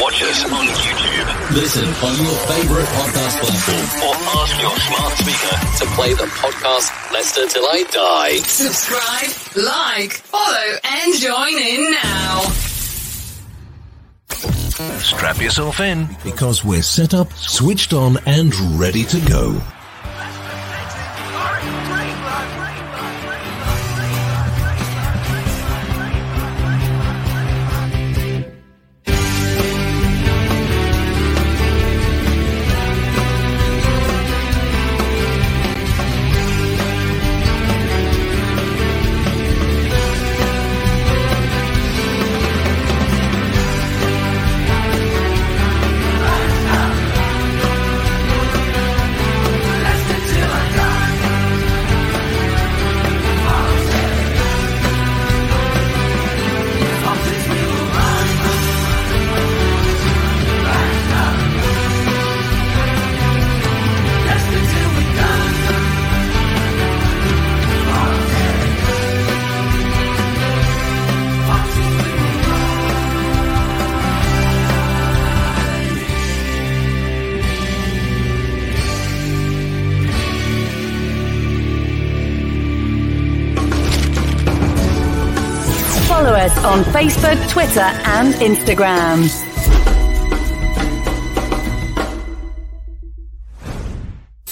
Watch us on YouTube Listen on your favorite podcast platform or ask your smart speaker. to play the podcast Leicester Till I Die. Subscribe, like, follow, and join in now. Strap yourself in. Because we're set up, switched on, and ready to go. Facebook, Twitter, and Instagram.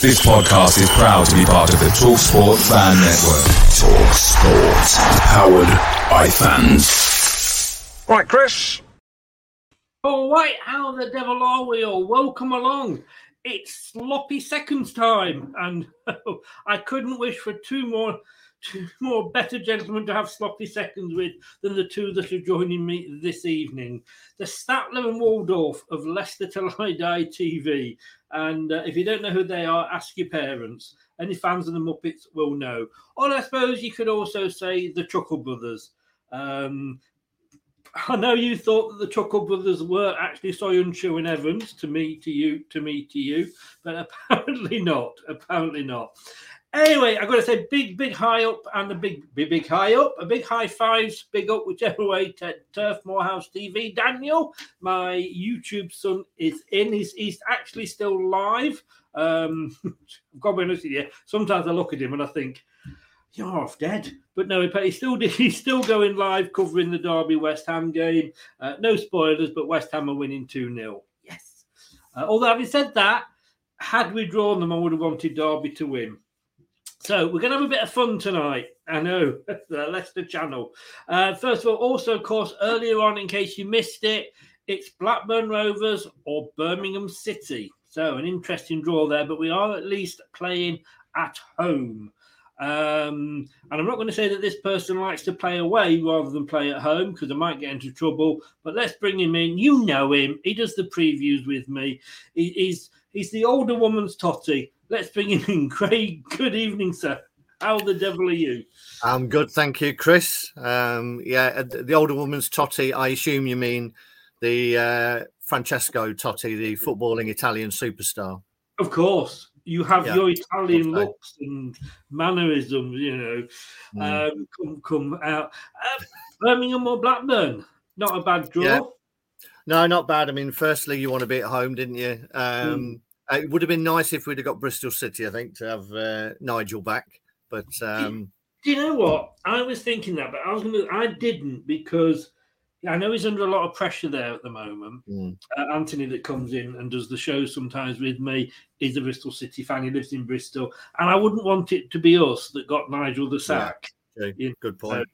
This podcast is proud to be part of the TalkSport Fan Network. TalkSport, powered by fans. Right, Chris. All right, how the devil are we all? Welcome along. It's sloppy seconds time, and I couldn't wish for two more, two more better gentlemen to have sloppy seconds with than the two that are joining me this evening. The Statler and Waldorf of Leicester Till I Die TV. And uh, if you don't know who they are, ask your parents. Any fans of the Muppets will know. Or I suppose you could also say the Chuckle Brothers. Um, I know you thought that the Chuckle Brothers were actually Soyuncu and Evans to me, to you, to me, to you, but apparently not. Apparently not. Anyway, I've got to say big, big high up and a big, big, big high up, a big high fives, big up, whichever way, to Turf Morehouse TV. Daniel, my YouTube son, is in. He's, he's actually still live. Um, I've got to be honest with you. Sometimes I look at him and I think, you're off dead. But no, he's still he's still going live covering the Derby West Ham game. Uh, no spoilers, but West Ham are winning 2 0. Yes. Uh, although, having said that, had we drawn them, I would have wanted Derby to win. So we're going to have a bit of fun tonight. I know, the Leicester Channel. Uh, first of all, also, of course, earlier on, in case you missed it, it's Blackburn Rovers or Birmingham City. So an interesting draw there, but we are at least playing at home. Um, and I'm not going to say that this person likes to play away rather than play at home because I might get into trouble. But let's bring him in. You know him. He does the previews with me. He, he's he's the older woman's totty. Let's bring in. Craig, good evening, sir. How the devil are you? I'm good, thank you, Chris. Um, yeah, uh, the older woman's Totti. I assume you mean the uh, Francesco Totti, the footballing Italian superstar. Of course, you have Yeah, your Italian okay. looks and mannerisms. You know, Mm. um, come come out. Uh, Birmingham or Blackburn? Not a bad draw. Yeah. No, not bad. I mean, firstly, you want to be at home, didn't you? Um, uh, It would have been nice if we'd have got Bristol City, I think, to have uh, Nigel back. But um, Do you know what? I was thinking that, but I was gonna. I didn't because I know he's under a lot of pressure there at the moment. mm, Uh, Anthony, that comes in and does the show sometimes with me, is a Bristol City fan. He lives in Bristol, and I wouldn't want it to be us that got Nigel the sack. okay, You good point.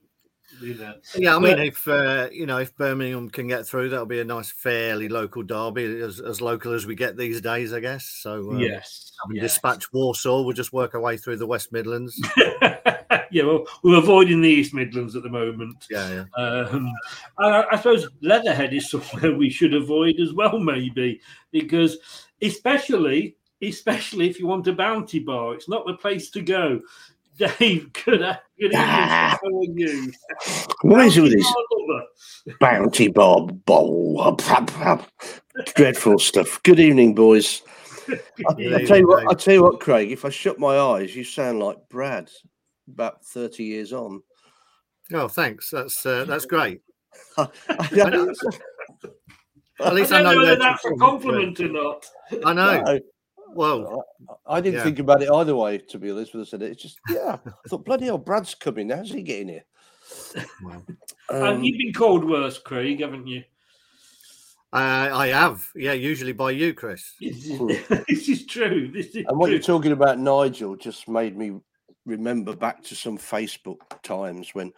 You know. Yeah, I mean, But- if uh, you know, if Birmingham can get through, that'll be a nice, fairly local derby, as, as local as we get these days, I guess. So, um, yes, having yes. dispatch Walsall, we'll just work our way through the West Midlands. yeah, well, we're avoiding the East Midlands at the moment. Yeah, yeah. Um, I, I suppose Leatherhead is somewhere we should avoid as well, maybe, because especially, especially if you want a bounty bar, it's not the place to go. Dave, good, good evening. How are you? What is it with this Bounty bar lover. bowl? Dreadful stuff. Good evening, boys. I, I tell you what, I tell you what, Craig. If I shut my eyes, you sound like Brad, about thirty years on. Oh, thanks. That's uh, that's great. At least I I know know whether that's a compliment or not. I know. No, Well, I didn't Yeah. think about it either way, to be honest. When I said it, it's just yeah. I thought bloody hell, Brad's coming. How's he getting here? and Um, you've been called worse, Craig, haven't you? uh, I have. Yeah, usually by you, Chris. This is, this is true. This is And what true. you're talking about, Nigel, just made me remember back to some Facebook times when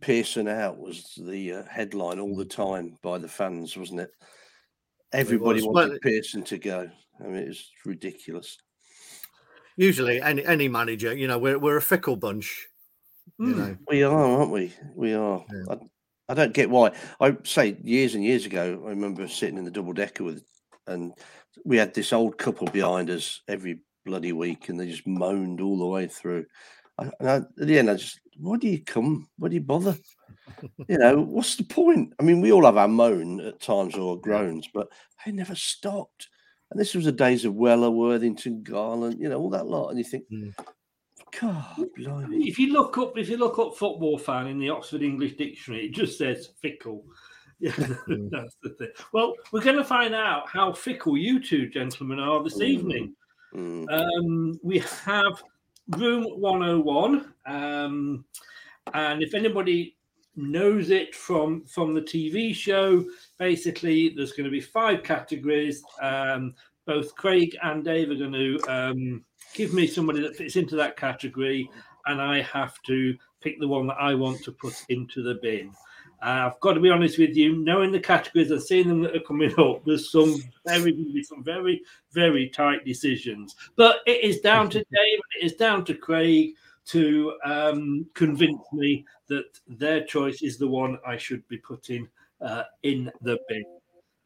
Pearson out was the uh, headline all the time by the fans, wasn't it? Everybody was. wanted Well, Pearson to go. I mean, it was ridiculous. Usually, any any manager, you know, we're we're a fickle bunch. You Mm. know, We are, aren't we? We are. Yeah. I, I don't get why. I say years and years ago, I remember sitting in the double decker with, and we had this old couple behind us every bloody week, and they just moaned all the way through. I, and I, at the end, I just, why do you come? Why do you bother? you know, what's the point? I mean, we all have our moan at times or groans, but they never stopped. And this was the days of Weller, Worthington, Garland, you know, all that lot. And you think, Mm. God, blimey. If you look up, if you look up football fan in the Oxford English Dictionary, it just says fickle. Yeah, that's the thing. Well, we're going to find out how fickle you two gentlemen are this evening. Mm. Um, we have room 101, um, and if anybody knows it from from the TV show, basically there's going to be five categories. Um, both Craig and Dave are going to um, give me somebody that fits into that category, and I have to pick the one that I want to put into the bin. Uh, I've got to be honest with you, knowing the categories and seeing them that are coming up, there's some very, going to be some very, very tight decisions. But it is down to Dave, it is down to Craig to um, convince me that their choice is the one I should be putting uh, in the bin.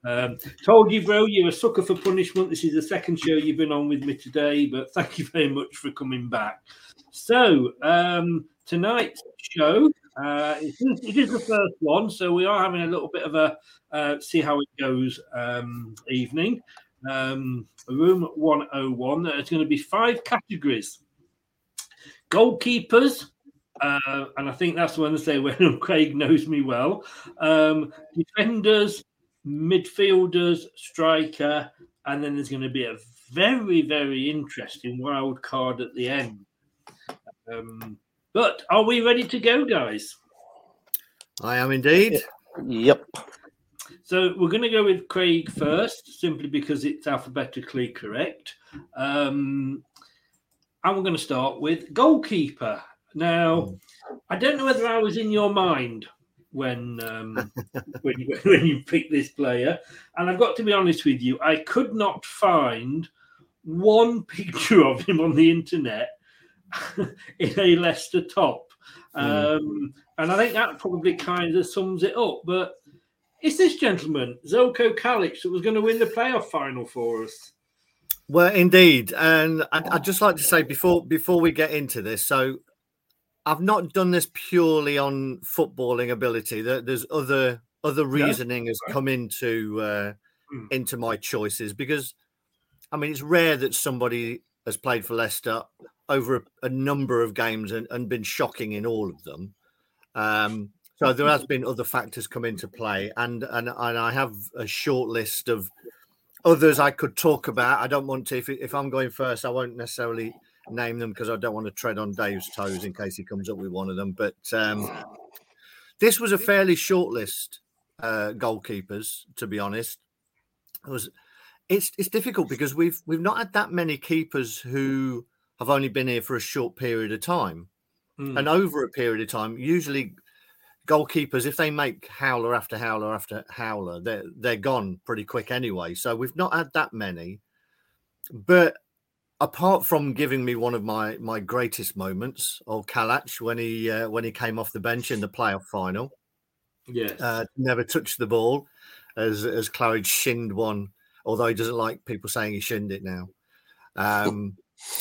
Um, told you, bro, you're a sucker for punishment. This is the second show you've been on with me today, but thank you very much for coming back. So, um, tonight's show, uh, it, is, it is the first one, so we are having a little bit of a uh, see how it goes um, evening. Um, room 101, there's going to be five categories goalkeepers, uh, and I think that's when I say when Craig knows me well. Um, defenders, midfielders, striker, and then there's going to be a very, very interesting wild card at the end. Um, but are we ready to go, guys? I am indeed. Yep. So we're going to go with Craig first, simply because it's alphabetically correct. Um, and we're going to start with goalkeeper. Now, I don't know whether I was in your mind when um, when, you, when you picked this player, and I've got to be honest with you, I could not find one picture of him on the internet in a Leicester top. Um, and I think that probably kind of sums it up. But it's this gentleman, Zeljko Kalac, that was going to win the playoff final for us. Well, indeed, and I'd, I'd just like to say before before we get into this, so I've not done this purely on footballing ability. There, there's other other reasoning has come into uh, Hmm. into my choices because I mean it's rare that somebody has played for Leicester over a, a number of games and, and been shocking in all of them. Um, so there has been other factors come into play, and and and I have a short list of others I could talk about. I don't want to. If if I'm going first, I won't necessarily name them because I don't want to tread on Dave's toes in case he comes up with one of them. But um, this was a fairly short list uh, goalkeepers, to be honest. It was. It's it's difficult because we've we've not had that many keepers who have only been here for a short period of time, Mm. and over a period of time. Usually, goalkeepers if they make howler after howler after howler, they're they're gone pretty quick anyway. So we've not had that many, but apart from giving me one of my my greatest moments of Kalac when he uh, when he came off the bench in the playoff final, Yes. uh, never touched the ball, as as Claridge shinned one. Although he doesn't like people saying he shinned it now. Um,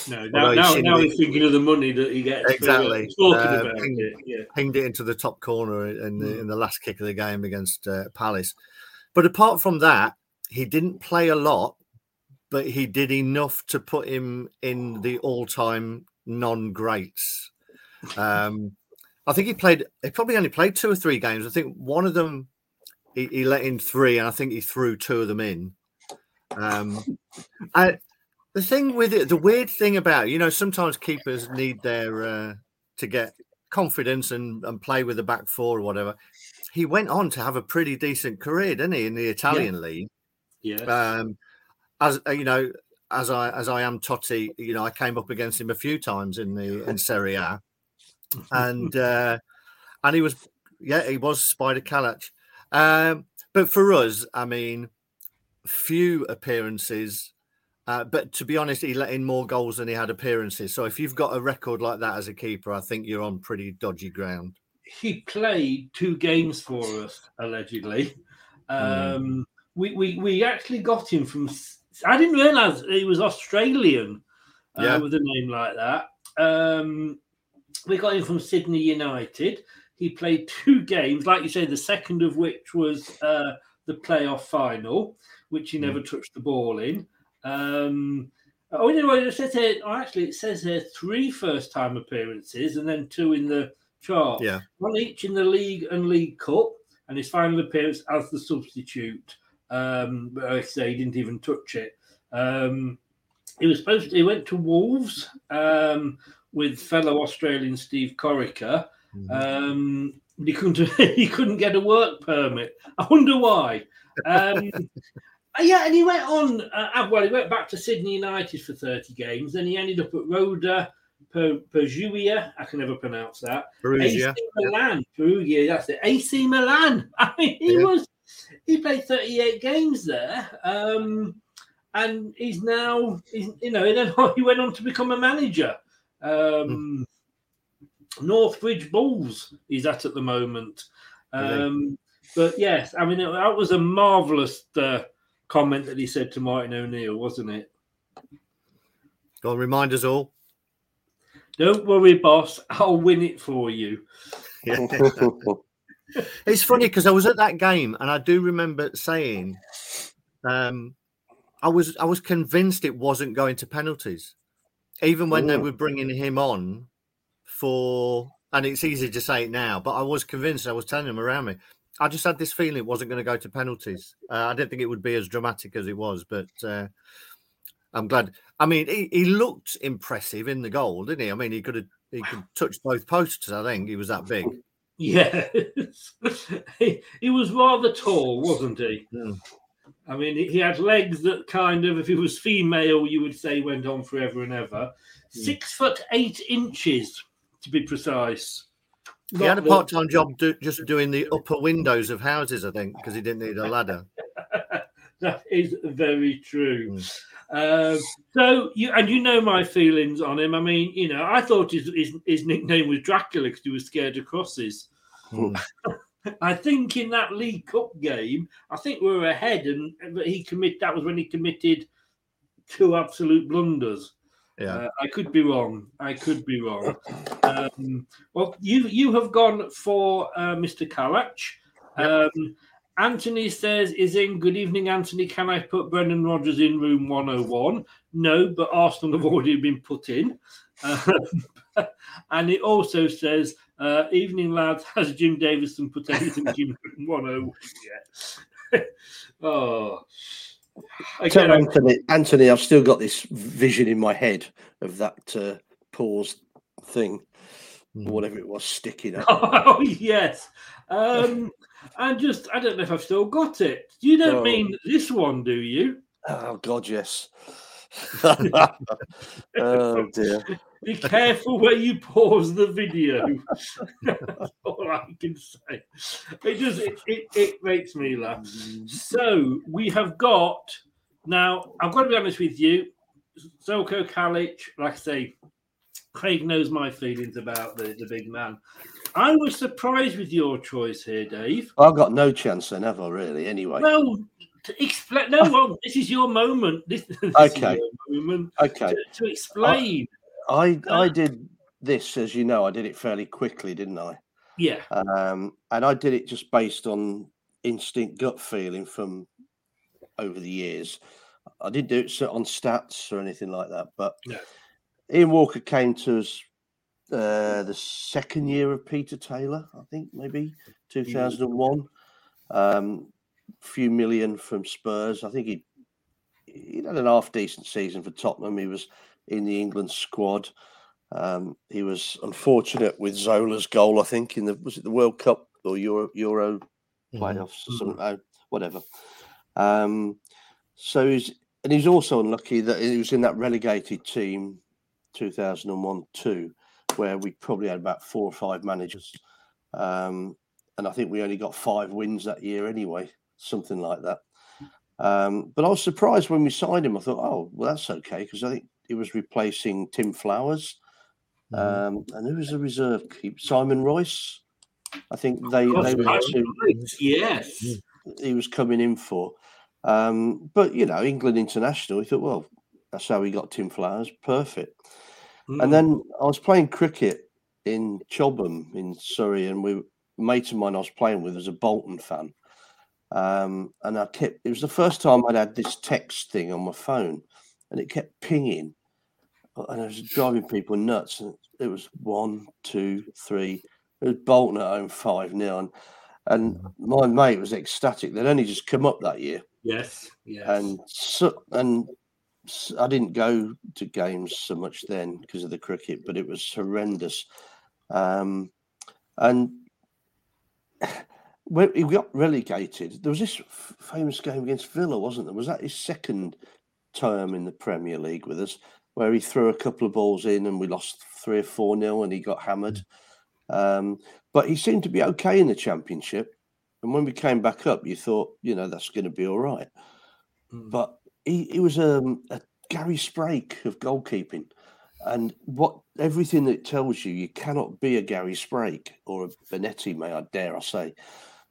no, now, now, now he's thinking of the money that he gets. for, uh, exactly talking Uh, about pinged, it. Yeah. pinged it into the top corner in the, Mm. in the last kick of the game against uh, Palace. But apart from that, he didn't play a lot, but he did enough to put him in the all-time non-greats. Um, I think he played. He probably only played two or three games. I think one of them he, he let in three, and I think he threw two of them in. Um, I, the thing with it, the weird thing about you know, sometimes keepers need their uh, to get confidence and, and play with the back four or whatever. He went on to have a pretty decent career, didn't he, in the Italian league? Yeah. Um, as uh, you know, as I as I am Totti, you know, I came up against him a few times in the in Serie A, and uh, and he was yeah, he was Spider Kalac. Um, but for us, I mean, few appearances. Uh, but to be honest, he let in more goals than he had appearances. So if you've got a record like that as a keeper, I think you're on pretty dodgy ground. he played two games for us allegedly. Um, we, we we actually got him from. I didn't realize he was Australian uh, Yeah. with a name like that. Um, we got him from Sydney United. He played two games, like you say, the second of which was uh, the playoff final, which he never touched the ball in. Um, oh, anyway, it says here, oh, actually, it says here three first time appearances and then two in the chart. Yeah. One each in the league and league cup, and his final appearance as the substitute. Um, but like I say, he didn't even touch it. Um, he was supposed to, he went to Wolves um, with fellow Australian Steve Corica. Um, he couldn't he couldn't get a work permit. I wonder why. Um, yeah, and he went on. Uh, well, he went back to Sydney United for thirty games. Then he ended up at Roda per, Perugia. I can never pronounce that. Perugia, AC Milan. Perugia. That's it. AC Milan. I mean, he Yeah. was. He played thirty-eight games there. Um, and he's now, he's, you know, then he went on to become a manager. Um, Northbridge Bulls he's at at the moment. Really? Um, but yes, I mean, it- that was a marvelous uh, comment that he said to Martin O'Neill, wasn't it? Go on, remind us all. Don't worry, boss, I'll win it for you. Yeah. it's funny because I was at that game and I do remember saying, um, I was I was convinced it wasn't going to penalties, even when they were bringing him on for. And it's easy to say it now, but I was convinced. I was telling them around me. I just had this feeling it wasn't going to go to penalties. Uh, I didn't think it would be as dramatic as it was, but uh, I'm glad. I mean, he, he looked impressive in the goal, didn't he? I mean, he could have he could touch both posts. I think he was that big. Yes. he, he was rather tall, wasn't he? Mm. I mean, he he had legs that kind of, if he was female, you would say went on forever and ever. Six foot eight inches, to be precise. He had a part time job do, just doing the upper windows of houses, I think, because he didn't need a ladder. That is very true. Mm. Um, so you and you know my feelings on him. I mean, you know, I thought his his, his nickname was Dracula because he was scared of crosses. I think in that League Cup game, I think we were ahead, and but he commit that was when he committed two absolute blunders. Yeah. Uh, I could be wrong. I could be wrong. Um, well, you you have gone for uh, Mr. Kalac. Um, Anthony says, "Is in good evening, Anthony. Can I put Brendan Rodgers in room 101? No, but Arsenal have already been put in." Um, and it also says, uh, "Evening, lads. Has Jim Davidson put anything in room 101 yet?" oh. Tell Again, Anthony, Anthony, I've still got this vision in my head of that uh, paused thing, whatever it was, sticking up. Oh yes. Um, and just I don't know if I've still got it. You don't No. mean this one, do you? Oh God, yes. oh dear. Be careful where you pause the video. That's all I can say. It just it, it, it makes me laugh. So we have got now. I've got to be honest with you, Zeljko Kalac. Like I say, Craig knows my feelings about the, the big man. I was surprised with your choice here, Dave. I've got no chance then, have I really? Anyway. No, to explain. No, well, this is your moment. This, this is Okay. your moment Okay. to, to explain. I I did this, as you know, I did it fairly quickly, didn't I? yeah. Um, and I did it just based on instinct gut feeling from over the years. I didn't do it so- on stats or anything like that. But No. Ian Walker came to us uh, the second year of Peter Taylor, I think, maybe 2001. Um, few million from Spurs. I think he he had an half decent season for Tottenham. He was in the England squad. Um, he was unfortunate with Zola's goal, I think, in the was it the World Cup or Euro Euro playoffs or something, oh, whatever. Um, so he's and he's also unlucky that he was in that relegated team 2001 2, where we probably had about four or five managers. Um, and I think we only got five wins that year anyway, something like that. Um, but I was surprised when we signed him. I thought, oh, well, that's okay, because I think he was replacing Tim Flowers. Um, and who was the reserve keep? Simon Royce. I think they, Oh, they were two Yes. he was coming in for. Um, but you know, England international, we thought, well, that's how we got Tim Flowers, perfect. Mm. And then I was playing cricket in Chobham in Surrey, and we mate of mine I was playing with was a Bolton fan. Um, and I kept it was the first time I'd had this text thing on my phone, and it kept pinging, and I was driving people nuts. And it was one, two, three. It was Bolton at home five 0 and and my mate was ecstatic. They'd only just come up that year, Yes. Yes. and so and I didn't go to games so much then because of the cricket, but it was horrendous. Um, and when he got relegated, there was this famous game against Villa, wasn't there? Was that his second term in the Premier League with us, where he threw a couple of balls in and we lost three or four nil, and he got hammered. Um, but he seemed to be okay in the Championship. And when we came back up, you thought, you know, that's going to be all right. But he, he was um, a Gary Sprake of goalkeeping. And what everything that tells you, you cannot be a Gary Sprake or a Bonetti, may I dare I say.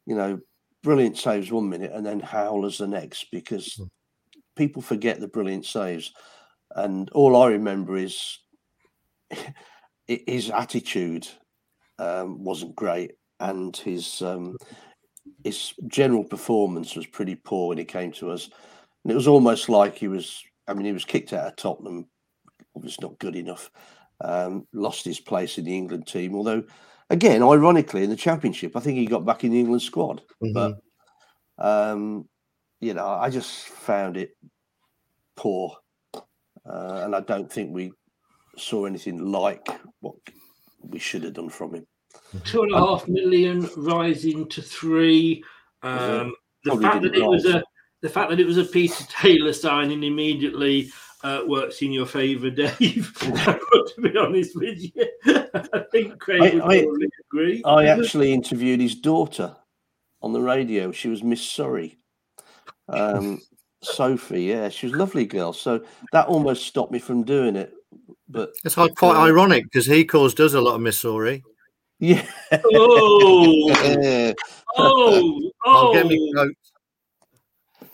You know, brilliant saves one minute and then howlers the next because people forget the brilliant saves. And all I remember is his attitude um, wasn't great, and his um, his general performance was pretty poor when he came to us. And it was almost like he was. I mean, he was kicked out of Tottenham. Was not good enough. Um, lost his place in the England team. Although, again, ironically, in the Championship, I think he got back in the England squad. But um, you know, I just found it poor, uh, and I don't think we saw anything like what we should have done from him. two and a half million rising to three. Um, the fact that it was a the fact that it was a Peter Taylor signing immediately uh, works in your favour, Dave. I've got to be honest with you. I think Craig I- would I- probably agree. I actually interviewed his daughter on the radio. She was Miss Surrey. Um, Sophie, yeah, she was a lovely girl. So that almost stopped me from doing it. But It's quite uh, ironic because he caused us a lot of missouri. Yeah. Oh, Yeah. oh, I'll get me oh.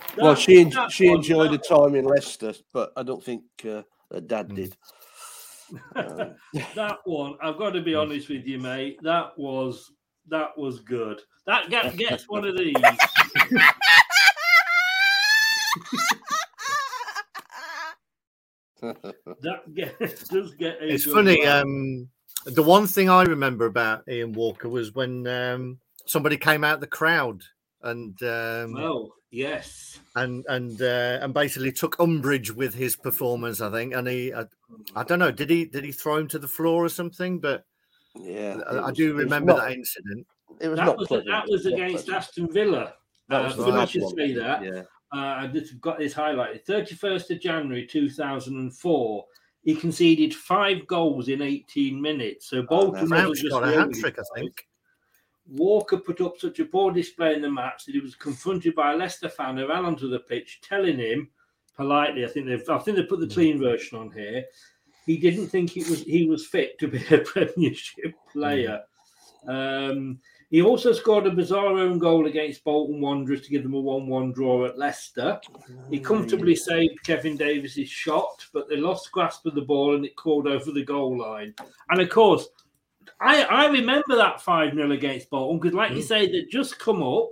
Coat. well, she en- she one- enjoyed the that- time in Leicester, but I don't think uh, her dad did. Um, that one, I've got to be honest with you, mate. That was that was good. That get, gets one of these. That gets, does get. a It's good funny. one. Um, the one thing I remember about Ian Walker was when um, somebody came out the crowd and um, oh yes, and and uh, and basically took umbrage with his performance. I think, and he, I, I don't know, did he did he throw him to the floor or something? But yeah, I, I do was remember not- that incident. It was that not was pleasant. that was against pleasant. Aston Villa. That Uh, was the funny last one. say that. Yeah. Uh, I just got this highlighted. 31st of January 2004, he conceded five goals in 18 minutes. So Bolton wasn't Crouch just got a hat trick, I side. think. Walker put up such a poor display in the match that he was confronted by a Leicester fan who ran onto the pitch, telling him politely, I think they've I think they put the clean mm-hmm. version on here. He didn't think he was he was fit to be a Premiership player. Mm-hmm. Um, he also scored a bizarre own goal against Bolton Wanderers to give them a 1 1 draw at Leicester. He mm-hmm. comfortably saved Kevin Davies's shot, but they lost grasp of the ball and it called over the goal line. And of course, I, I remember that 5 0 against Bolton because, like you say, they'd just come up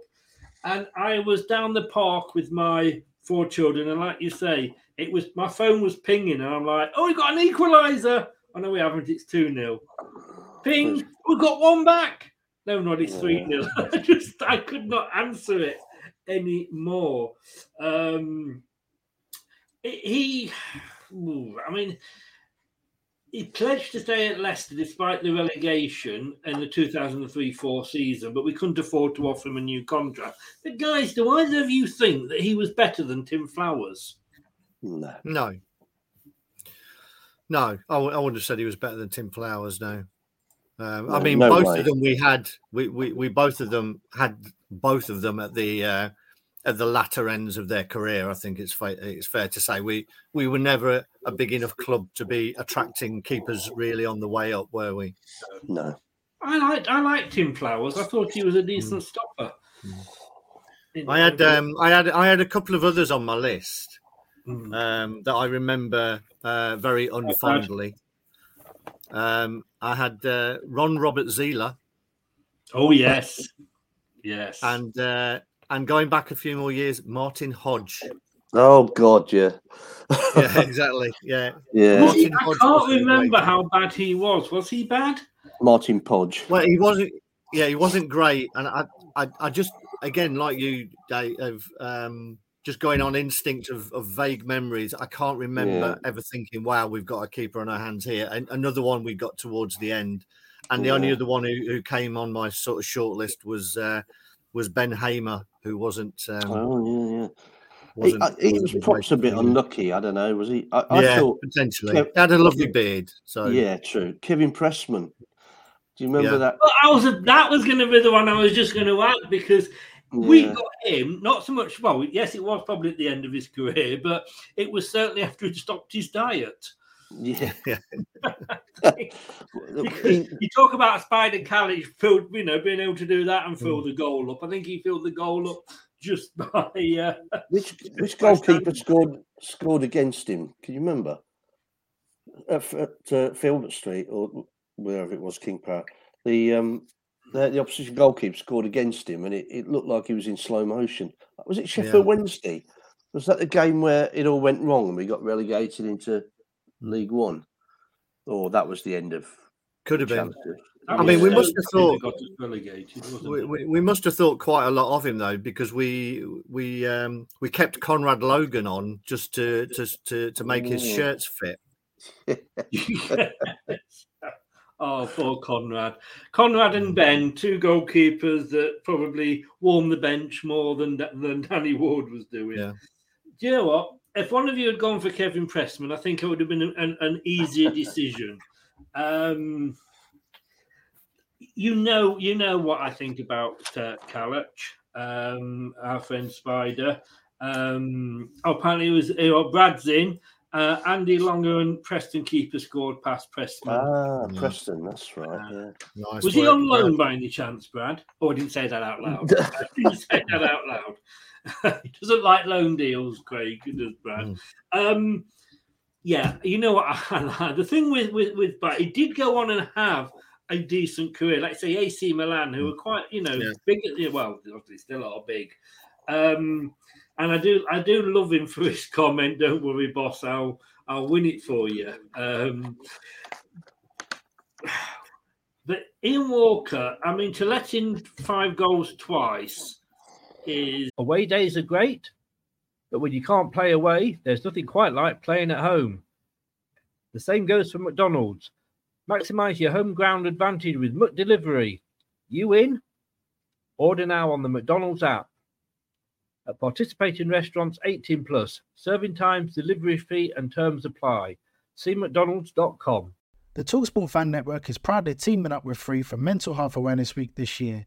and I was down the park with my four children. And, like you say, it was my phone was pinging, and I'm like, oh, we got an equaliser. Oh, no, we haven't. It's 2 0. Ping, we've got one back. No, not it's 3 0. I just, I could not answer it anymore. Um, he, I mean, he pledged to stay at Leicester despite the relegation in the 2003-4 season, but we couldn't afford to offer him a new contract. But guys, do either of you think that he was better than Tim Flowers? No. No. No, I, w- I wouldn't have said he was better than Tim Flowers. No, um, I mean no both way. of them we had. We, we we both of them had both of them at the uh, at the latter ends of their career. I think it's fa- it's fair to say we we were never a big enough club to be attracting keepers really on the way up, were we? No. I liked I liked Tim Flowers. I thought he was a decent stopper. In- I had um, I had I had a couple of others on my list Mm. um, that I remember uh, very unfondly. Um, I had uh, Ron Robert Zieler Oh yes, yes. and uh, and going back a few more years, Martin Hodge. Oh God, yeah. Yeah, exactly. Yeah, Yeah. He- Martin I Hodge can't remember great. how bad he was. Was he bad? Martin Podge. Well, he wasn't. Yeah, he wasn't great, and I, I, I just again like you, Dave, of um, just going on instinct of, of vague memories. I can't remember ever thinking, "Wow, we've got a keeper on our hands here." And another one we got towards the end, and the only other one who, who came on my sort of short list was uh, was Ben Hamer, who wasn't. Um, Oh yeah, yeah. He, wasn't, I, he was perhaps a bit unlucky. I don't know. Was he? I, I yeah, thought potentially. Kev- He had a lovely beard. So Yeah, true. Kevin Pressman. Do you remember Yeah. that? Well, I was that was going to be the one I was just going to add because we got him not so much. Well, yes, it was probably at the end of his career, but it was certainly after he'd stopped his diet. Yeah. Because you talk about Spider Kalac, filled, you know, being able to do that and fill the goal up. I think he filled the goal up just by. Uh, Which which goalkeeper scored scored against him? Can you remember? At, at uh, Filbert Street or wherever it was, King Park. The um the, the opposition goalkeeper scored against him, and it, it looked like he was in slow motion. Was it Sheffield Yeah. Wednesday? Was that the game where it all went wrong and we got relegated into League One? Or that was the end of could have been. I mean, we must have the thing that thought- got us relegated, wasn't We, we, we must have thought quite a lot of him though, because we we um, we kept Conrad Logan on just to to to, to make his shirts fit. Yes. Oh, poor Conrad. Conrad and Ben, two goalkeepers that probably warmed the bench more than than Danny Ward was doing. Yeah. Do you know what? If one of you had gone for Kevin Pressman, I think it would have been an, an easier decision. Um, you know, you know what I think about uh, Kalac, um, our friend Spider. Um, oh, apparently, it was you know, Brad's in. Uh, Andy Lonergan Preston keeper scored past Preston. Ah, Preston, that's right. Yeah. Nice was he work, on loan Brad. by any chance, Brad? Oh, I didn't say that out loud. I didn't say that out loud. he doesn't like loan deals, Craig. Does, Brad. Um, yeah, you know what? the thing with with with, but he did go on and have a decent career. Like say AC Milan, who were quite, you know, Yeah. big. Well, obviously still are big. Um, and I do, I do love him for his comment. Don't worry, boss. I'll, I'll win it for you. Um, but Ian Walker, I mean, to let in five goals twice is Away days are great, but when you can't play away, there's nothing quite like playing at home. The same goes for McDonald's. Maximize your home ground advantage with McDelivery. You in? Order now on the McDonald's app. At participating restaurants 18 plus, serving times, delivery fee, and terms apply. See McDonald's.com. The Talksport Fan Network is proudly teaming up with Free for Mental Health Awareness Week this year.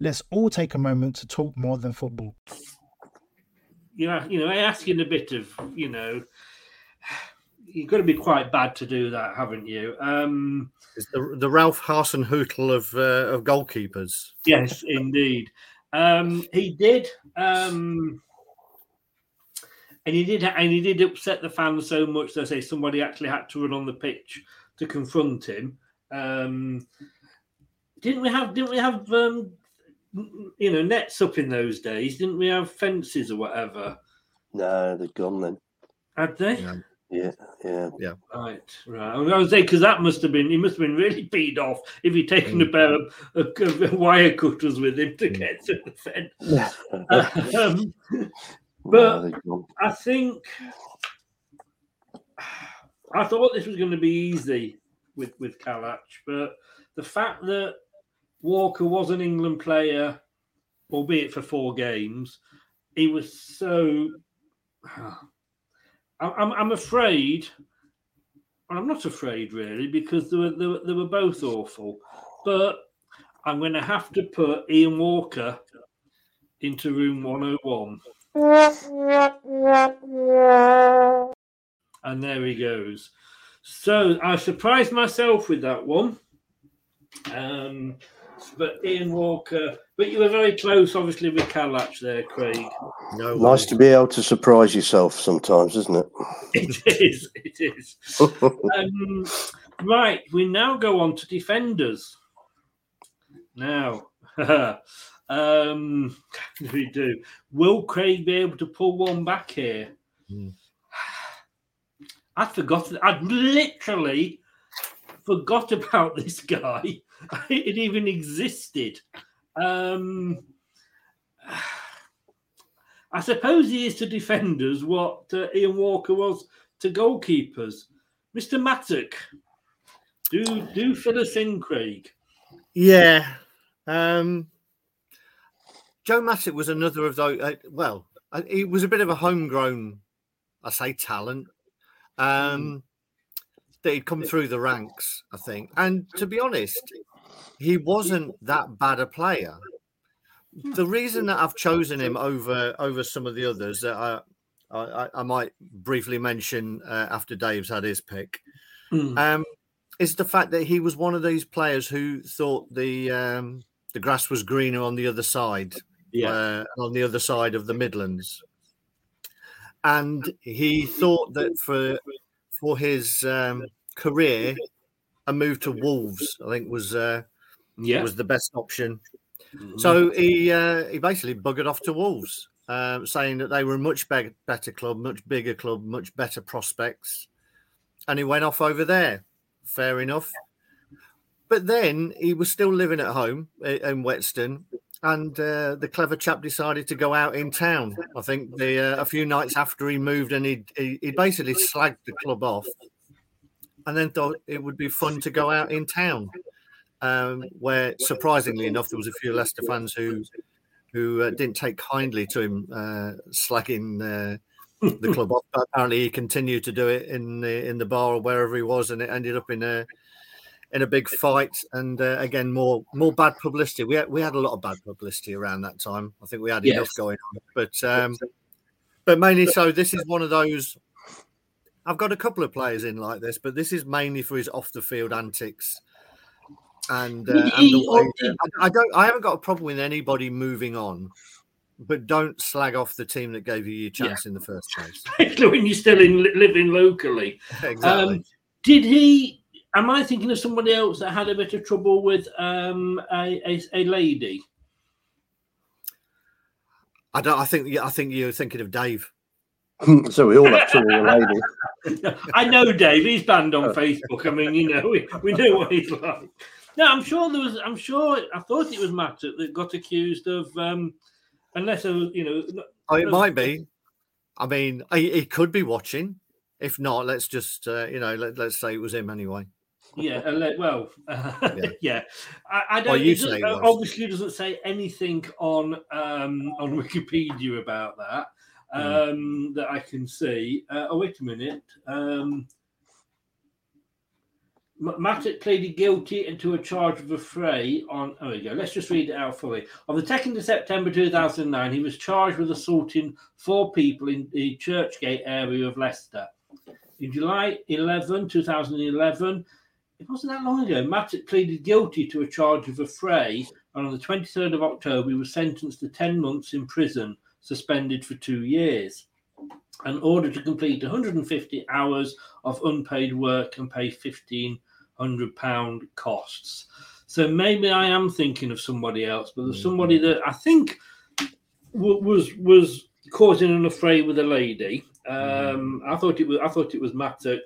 Let's all take a moment to talk more than football. Yeah, you know, I ask you know, asking a bit of, you know, you've got to be quite bad to do that, haven't you? Um, It's the, the Ralph Harson Hootle of uh, of goalkeepers. yes, indeed. Um, he did, um, and he did, and he did upset the fans so much that say somebody actually had to run on the pitch to confront him. Um, didn't we have? Didn't we have? Um, you know, nets up in those days. Didn't we have fences or whatever? No, they're gone then. Had they? Yeah, yeah. Yeah. Right, right. I was going to say because that must have been he must have been really beat off if he'd taken Mm. a pair of, of, of wire cutters with him to get to the fence. um, but they're. I think I thought this was going to be easy with with Kalac, but the fact that Walker was an England player, albeit for four games, he was so. I'm, I'm afraid. well, I'm not afraid really because they were, they were they were both awful, but I'm going to have to put Ian Walker into room 101. And there he goes. So I surprised myself with that one. Um, but Ian Walker, but you were very close, obviously, with Kalac there, Craig. No, Nice to be able to surprise yourself sometimes, isn't it? It is. It is. um, right, we now go on to defenders. Now, um, we do. Will Craig be able to pull one back here? I'd forgotten. I'd literally forgot about this guy. It even existed. Um, I suppose he is to defenders what uh, Ian Walker was to goalkeepers. Mr. Mattock, do do fill us in, Craig. Yeah. Um, Joe Mattock was another of those. Uh, well, uh, he was a bit of a homegrown, I say, talent. Um, that he'd come through the ranks, I think. And to be honest, he wasn't that bad a player. The reason that I've chosen him over over some of the others that I I, I might briefly mention uh, after Dave's had his pick Hmm. um, is the fact that he was one of these players who thought the um, the grass was greener on the other side, Yeah. uh, on the other side of the Midlands, and he thought that for for his um, career, a move to Wolves, I think, was uh, Yeah. was the best option. So he uh, he basically buggered off to Wolves, uh, saying that they were a much be- better club, much bigger club, much better prospects, and he went off over there. Fair enough. But then he was still living at home in Whetstone, and uh, the clever chap decided to go out in town. I think the uh, a few nights after he moved, and he he, he basically slagged the club off, and then thought it would be fun to go out in town. Um, where surprisingly enough, there was a few Leicester fans who who uh, didn't take kindly to him uh, slagging uh, the club off. But apparently, he continued to do it in the in the bar or wherever he was, and it ended up in a in a big fight. And uh, again, more more bad publicity. We had, we had a lot of bad publicity around that time. I think we had enough going on, but um, but mainly so. This is one of those. I've got a couple of players in like this, but this is mainly for his off the field antics. And, uh, and the way I, I don't. I haven't got a problem with anybody moving on, but don't slag off the team that gave you your chance in the first place. especially when you're still in living locally. Exactly. Um, did he? Am I thinking of somebody else that had a bit of trouble with um, a, a a lady? I don't. I think. I think you're thinking of Dave. so we all have to with a lady. I know Dave. He's banned on Facebook. I mean, you know, we, we know what he's like. No, I'm sure there was. I'm sure. I thought it was Matt that got accused of. Um, unless I was, you know. Oh, it might be. I mean, he, he could be watching. If not, let's just uh, you know let, let's say it was him anyway. Yeah, ele- well, yeah. I, I don't. Well, you it doesn't- say it uh, obviously doesn't say anything on um, on Wikipedia about that. Um, that I can see. Uh, oh, wait a minute. Um, M- Mattock pleaded guilty to a charge of affray on. Oh, there you go. Let's just read it out fully. On the 2nd of September 2009, he was charged with assaulting four people in the Churchgate area of Leicester. In July 11, 2011, it wasn't that long ago, Mattock pleaded guilty to a charge of affray, and on the 23rd of October, he was sentenced to 10 months in prison, suspended for two years, and ordered to complete 150 hours of unpaid work and pay £1,500 costs. So maybe I am thinking of somebody else, but there's somebody that I think w- was was caught in an affray with a lady. Um, I thought it was I thought it was Mattock.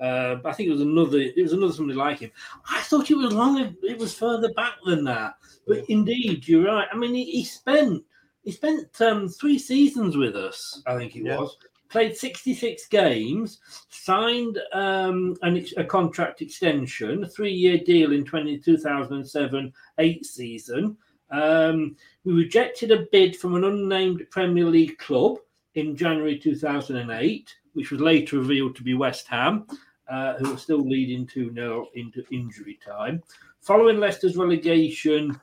Uh, I think it was another. It was another somebody like him. I thought it was longer. It was further back than that. But indeed, you're right. I mean, he, he spent he spent um, three seasons with us. I think it Yeah. was. Played 66 games, signed um, an, ex- a contract extension, a three year deal in 20, 2007 8 season. Um, we rejected a bid from an unnamed Premier League club in January 2008, which was later revealed to be West Ham, uh, who were still leading 2 0 into injury time. Following Leicester's relegation,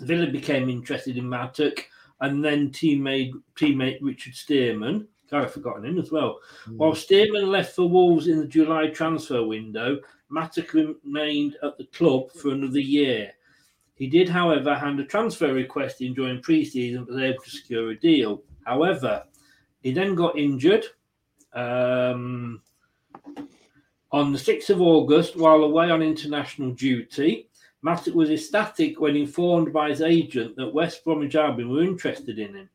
Villa became interested in Mattock and then teammate, teammate Richard Stearman. God, I've forgotten him as well. While Stearman left for Wolves in the July transfer window, Mattock remained at the club for another year. He did, however, hand a transfer request in during pre-season, but was able to secure a deal. However, he then got injured um, on the 6th of August while away on international duty. Mattock was ecstatic when informed by his agent that West Bromwich Albion were interested in him.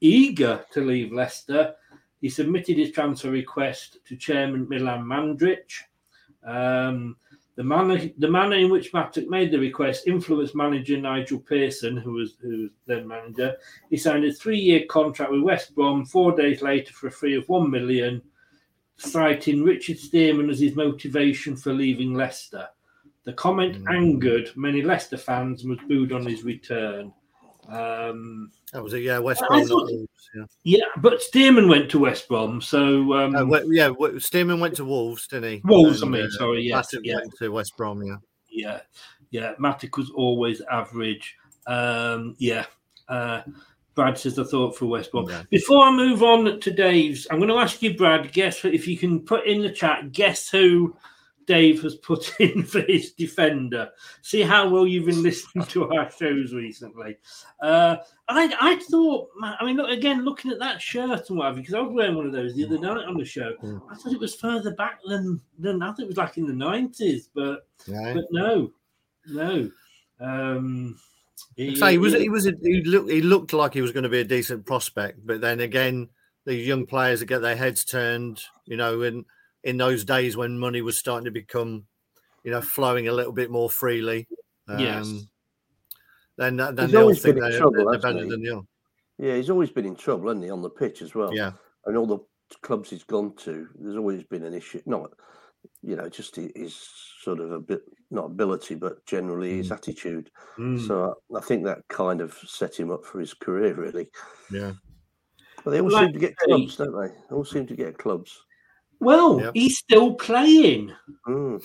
Eager to leave Leicester, he submitted his transfer request to Chairman Milan Mandaric. Um, the manner, the manner in which Mattock made the request influenced manager Nigel Pearson, who was who was then manager. He signed a three-year contract with West Brom four days later for a fee of one million, citing Richard Stearman as his motivation for leaving Leicester. The comment angered many Leicester fans and was booed on his return. Um, That was it. Yeah, West Brom. thought- yeah. yeah, but Stearman went to West Brom, so um, Uh, we- yeah, Stearman went to Wolves, didn't he? Wolves, I mean, uh, sorry, Mattock yeah. went to West Brom. Yeah. yeah, yeah. Mattock was always average. Um, yeah. Uh, Brad says the thought for West Brom. Before I move on to Dave's, I'm going to ask you, Brad. Guess if you can put in the chat. Guess who Dave has put in for his defender. See how well you've been listening to our shows recently. Uh, I I thought, I mean, look again, looking at that shirt and whatever, because I was wearing one of those the other night on the show. I thought it was further back than than I thought it was like in the nineties, but Yeah. but no, no. Um, So he was. He was. A, he looked. He looked like he was going to be a decent prospect, but then again, these young players that get their heads turned, you know, in in those days when money was starting to become, you know, flowing a little bit more freely. Yes. Um, then then He's they'll always think they're, trouble, they're better he? than you. Yeah, he's always been in trouble, hasn't he, on the pitch as well? Yeah. And all the clubs he's gone to, there's always been an issue. Not, you know, just his sort of a bit, not ability, but generally his attitude. Mm. So I, I think that kind of set him up for his career, really. Yeah. But they all Like seem to get clubs, don't they? They all seem to get clubs. Well, Yep. he's still playing. Mm.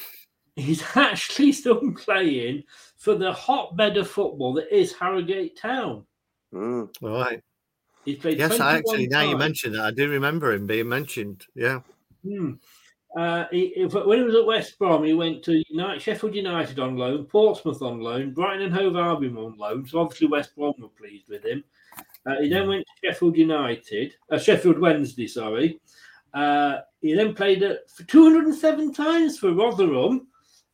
He's actually still playing for the hotbed of football that is Harrogate Town. Mm. All right. He's played Yes, I 21 actually, now you times. mentioned that, I do remember him being mentioned. Yeah. Hmm. Uh, he, he- when he was at West Brom, he went to United, Sheffield United on loan, Portsmouth on loan, Brighton and Hove Albion on loan. So obviously West Brom were pleased with him. Uh, he then went to Sheffield United, uh, Sheffield Wednesday, sorry. He then played it for 207 times for Rotherham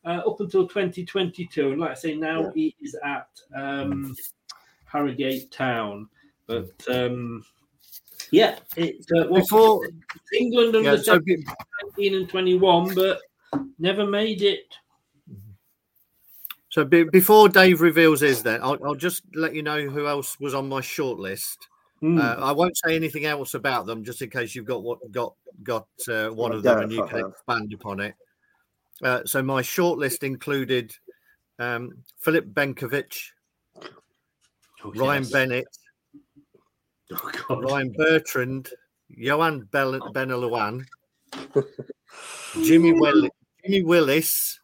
uh, up until 2022. And like I say, now he is at um, Harrogate Town. But um, yeah, it uh, was Before- England under Yeah, so 19 and 21, but never made it. So be, before Dave reveals his, then I'll, I'll just let you know who else was on my short list. Hmm. Uh, I won't say anything else about them, just in case you've got what got got uh, one of them Gareth and you can have. expand upon it. Uh, so my short list included um, Filip Benkovic, Ryan yes. Bennett, Ryan Bertrand, Johan Bel- Benalouane, Jimmy Will- Jimmy Willis,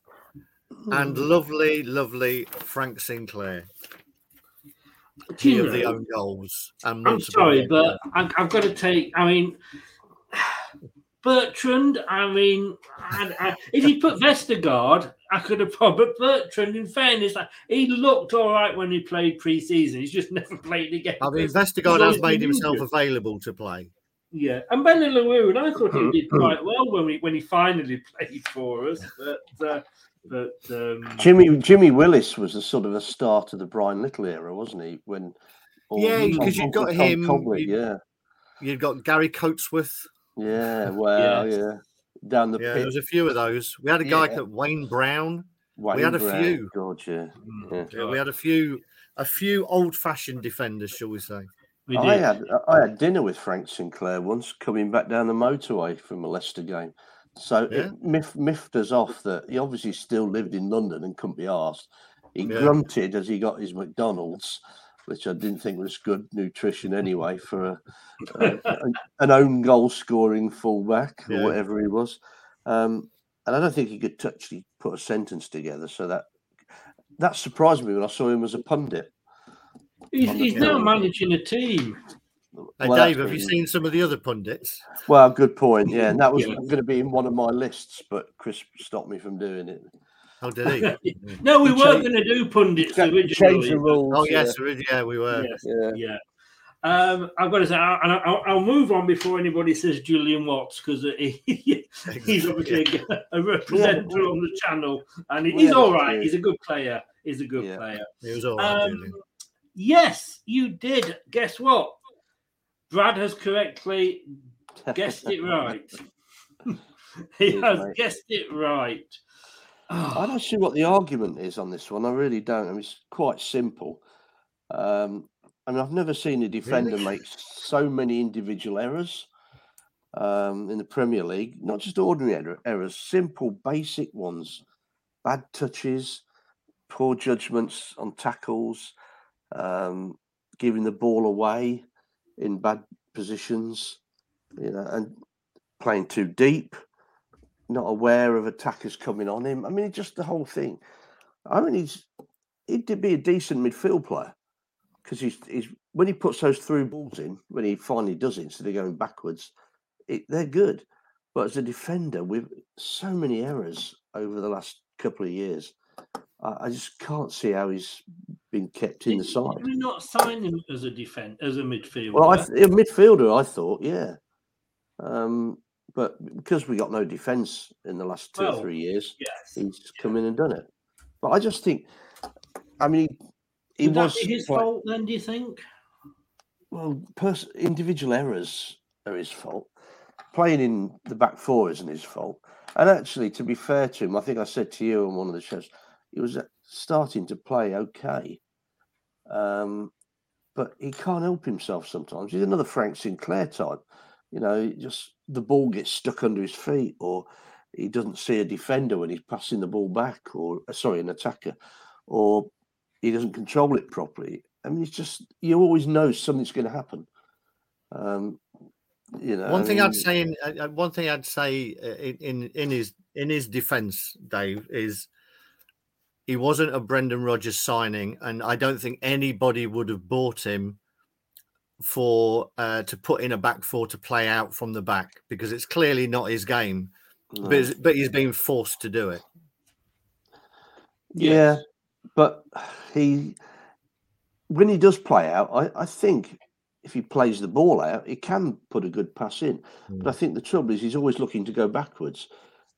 and lovely, lovely Frank Sinclair. He of the own goals. And I'm sorry, but I, I've got to take. I mean, Bertrand. I mean, I, I, if you put Vestergaard, I could have probably. Bertrand, in fairness, like, he looked all right when he played pre-season. He's just never played again. I mean, Vestergaard has made himself available to play. Yeah, and Ben Leroux, and I thought he Mm-hmm. did quite well when we when he finally played for us. But uh, but um, Jimmy Jimmy Willis was a sort of a start of the Brian Little era, wasn't he? When Yeah, because you've got Tom him, Cobley, you- yeah, You've got Gary Coatsworth. yeah, well, Yes. yeah, down the Yeah, pit. there was a few of those. We had a guy Yeah. called Wayne Brown. Wayne we had a Brown, few. God, yeah, yeah. Yeah, we had a few, a few old-fashioned defenders, shall we say? I had I had dinner with Frank Sinclair once coming back down the motorway from a Leicester game. So Yeah. it miff, miffed us off that he obviously still lived in London and couldn't be asked. He Yeah. grunted as he got his McDonald's, which I didn't think was good nutrition anyway for a, a- an own goal scoring fullback or whatever he was. Um, and I don't think he could actually put a sentence together. So that that surprised me when I saw him as a pundit. He's, he's now managing a team. Hey, Well, Dave, have you seen some of the other pundits? Well, good point. Yeah, and that was Yeah. going to be in one of my lists, but Chris stopped me from doing it. Oh, did he? No, we He weren't going to do pundits Cha- originally. changed the rules. oh, yes, ori- yeah, we were. Yes, Yeah. yeah. Um, I've got to say, I- and I'll, I'll move on before anybody says Julian Watts because he, he's obviously a, a representative on the channel, and he's had all right. few. He's a good player. He's a good Yeah. player. He was all right, Um, Julian. Yes, you did. Guess what? Brad has correctly guessed it right. he has mate. guessed it right. I don't see what the argument is on this one. I really don't. I mean, it's quite simple. Um, I mean, I've never seen a defender Really? make so many individual errors um, in the Premier League. Not just ordinary error, errors, simple, basic ones. Bad touches, poor judgments on tackles, um, giving the ball away in bad positions, you know, and playing too deep, not aware of attackers coming on him. I mean, just the whole thing. I mean, he's he'd be a decent midfield player because he's he's when he puts those through balls in, when he finally does it instead of going backwards, it, they're good. But as a defender, with so many errors over the last couple of years, I, just can't see how he's been kept in the Did side. we not sign him as a defend as a midfielder? Well, I th- a midfielder, I thought, yeah. Um, but because we got no defence in the last two Well, or three years, yes. he's come in and done it. But I just think, I mean, he, he Would was that be his quite- fault then? Do you think? well, pers- individual errors are his fault. Playing in the back four isn't his fault. And actually, to be fair to him, I think I said to you on one of the shows, he was uh, starting to play okay. Um, but he can't help himself sometimes. He's another Frank Sinclair type. You know, just the ball gets stuck under his feet, or he doesn't see a defender when he's passing the ball back, or uh, sorry, an attacker, or he doesn't control it properly. I mean, it's just you always know something's going to happen. Um, you know, One I thing I'd mean, say in uh, one thing I'd say in in, in his in his defence, Dave, is he wasn't a Brendan Rodgers signing, and I don't think anybody would have bought him for uh, to put in a back four to play out from the back because it's clearly not his game. No. But, it's- but he's being forced to do it. Yeah, but he when he does play out, I, I think if he plays the ball out, he can put a good pass in. But I think the trouble is he's always looking to go backwards.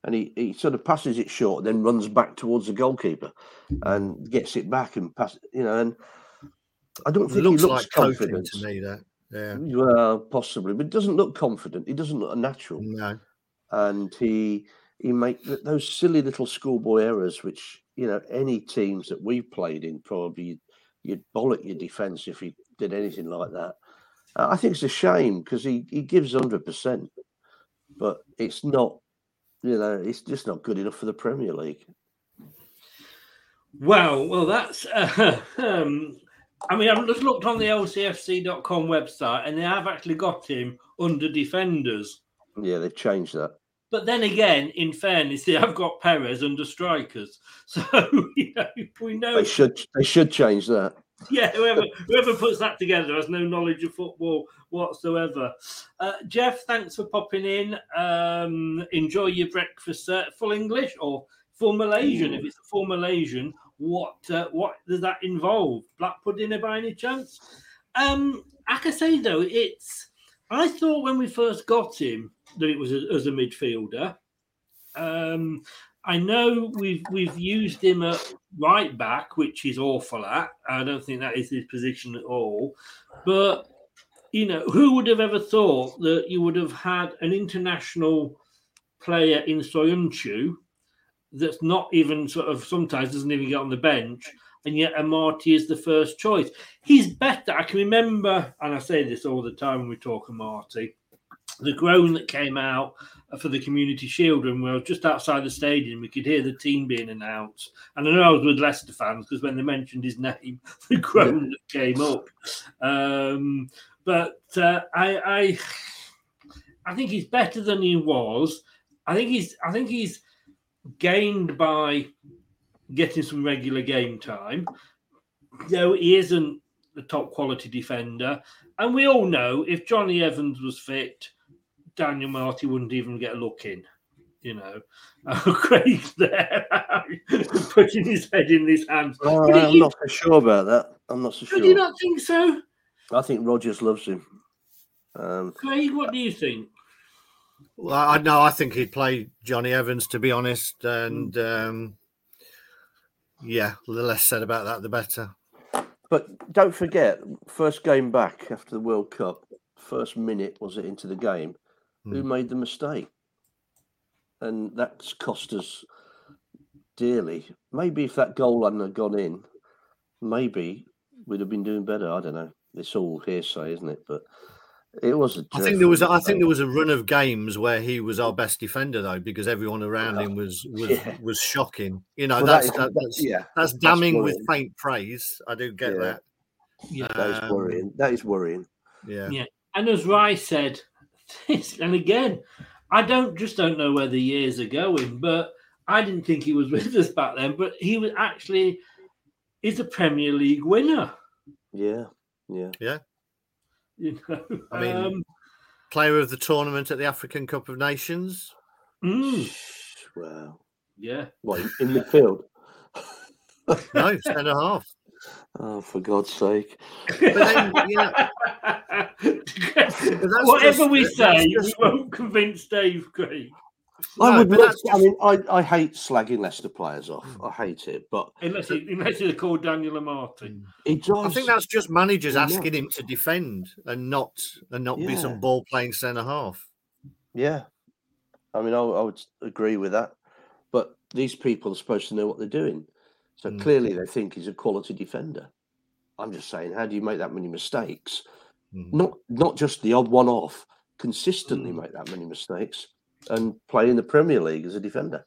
And he, he sort of passes it short, then runs back towards the goalkeeper and gets it back and pass you know, and I don't It think looks he looks like confident. to me. That yeah, Well, possibly, but he doesn't look confident. He doesn't look natural. no. and he he make those silly little schoolboy errors, which you know any teams that we've played in probably you'd, you'd bollock your defence if he did anything like that. Uh, I think it's a shame because he he gives hundred percent, but it's not. You know, it's just not good enough for the Premier League. Well, well, that's. Uh, um, I mean, I've just looked on the LCFC.com website, and they have actually got him under defenders. Yeah, they've changed that. But then again, in fairness, they have got Perez under strikers. So you know, we know. They should they should change that. Yeah, whoever whoever puts that together has no knowledge of football whatsoever. Uh, Jeff, thanks for popping in. Um, enjoy your breakfast, uh, full English or full Malaysian. If it's a full Malaysian, what uh, what does that involve? Black pudding by any chance? Um, I can say though, it's. I thought when we first got him that it was a, as a midfielder. Um, I know we've we've used him at right back, which he's awful at. I don't think that is his position at all. But you know, who would have ever thought that you would have had an international player in Soyuncu that's not even sort of sometimes doesn't even get on the bench, and yet Amartey is the first choice. He's better. I can remember, and I say this all the time when we talk Amartey, the groan that came out for the Community Shield when we were just outside the stadium. We could hear the team being announced, and I know I was with Leicester fans because when they mentioned his name, the groan that came up. Um, but uh, I, I, I think he's better than he was. I think he's, I think he's gained by getting some regular game time. Though he isn't the top quality defender, and we all know if Jonny Evans was fit, Daniel Amartey wouldn't even get a look in. You know, oh, Craig's there putting his head in his hands. Oh, I'm he- not so sure about that. I'm not so sure. Do you sure. not think so, I think Rodgers loves him. Um, Craig? What do you think? Well, I know. I think he'd play Jonny Evans, to be honest. And um, yeah, the less said about that, the better. But don't forget, first game back after the World Cup, first minute was it into the game? Who made the mistake? And that's cost us dearly. Maybe if that goal hadn't have gone in, maybe we'd have been doing better. I don't know. It's all hearsay, isn't it? But it was a. I think there was. dreadful I think there was a run of games where he was our best defender, though, because everyone around him was was Yeah. was shocking. You know, Well, that that's is- that- that- that's yeah, that's that's damning with faint praise. I do get that. Yeah. that. That is Um, worrying. That is worrying. Yeah. Yeah. And as Rai said, this, and again, I don't just don't know where the years are going, but I didn't think he was with us back then. But he was actually is a Premier League winner. Yeah, yeah, yeah. You know, I mean, um, player of the tournament at the African Cup of Nations. mm, Wow. yeah. What in in midfield? No, centre half. Oh, for God's sake! But then, you know, that's Whatever just- we that's say, we won't convince Dave Craig. I No, would but love. that's I mean, I, I hate slagging Leicester players off. Hmm. I hate it, but Unless he, unless he's called Daniel Amartey. he I think that's just managers Yeah. asking him to defend and not and not be some ball playing centre half. Yeah, I mean, I, I would agree with that. But these people are supposed to know what they're doing, so Mm. clearly they think he's a quality defender. I'm just saying, how do you make that many mistakes? Mhm. Not not just the odd one off, consistently Mm. make that many mistakes and play in the Premier League as a defender.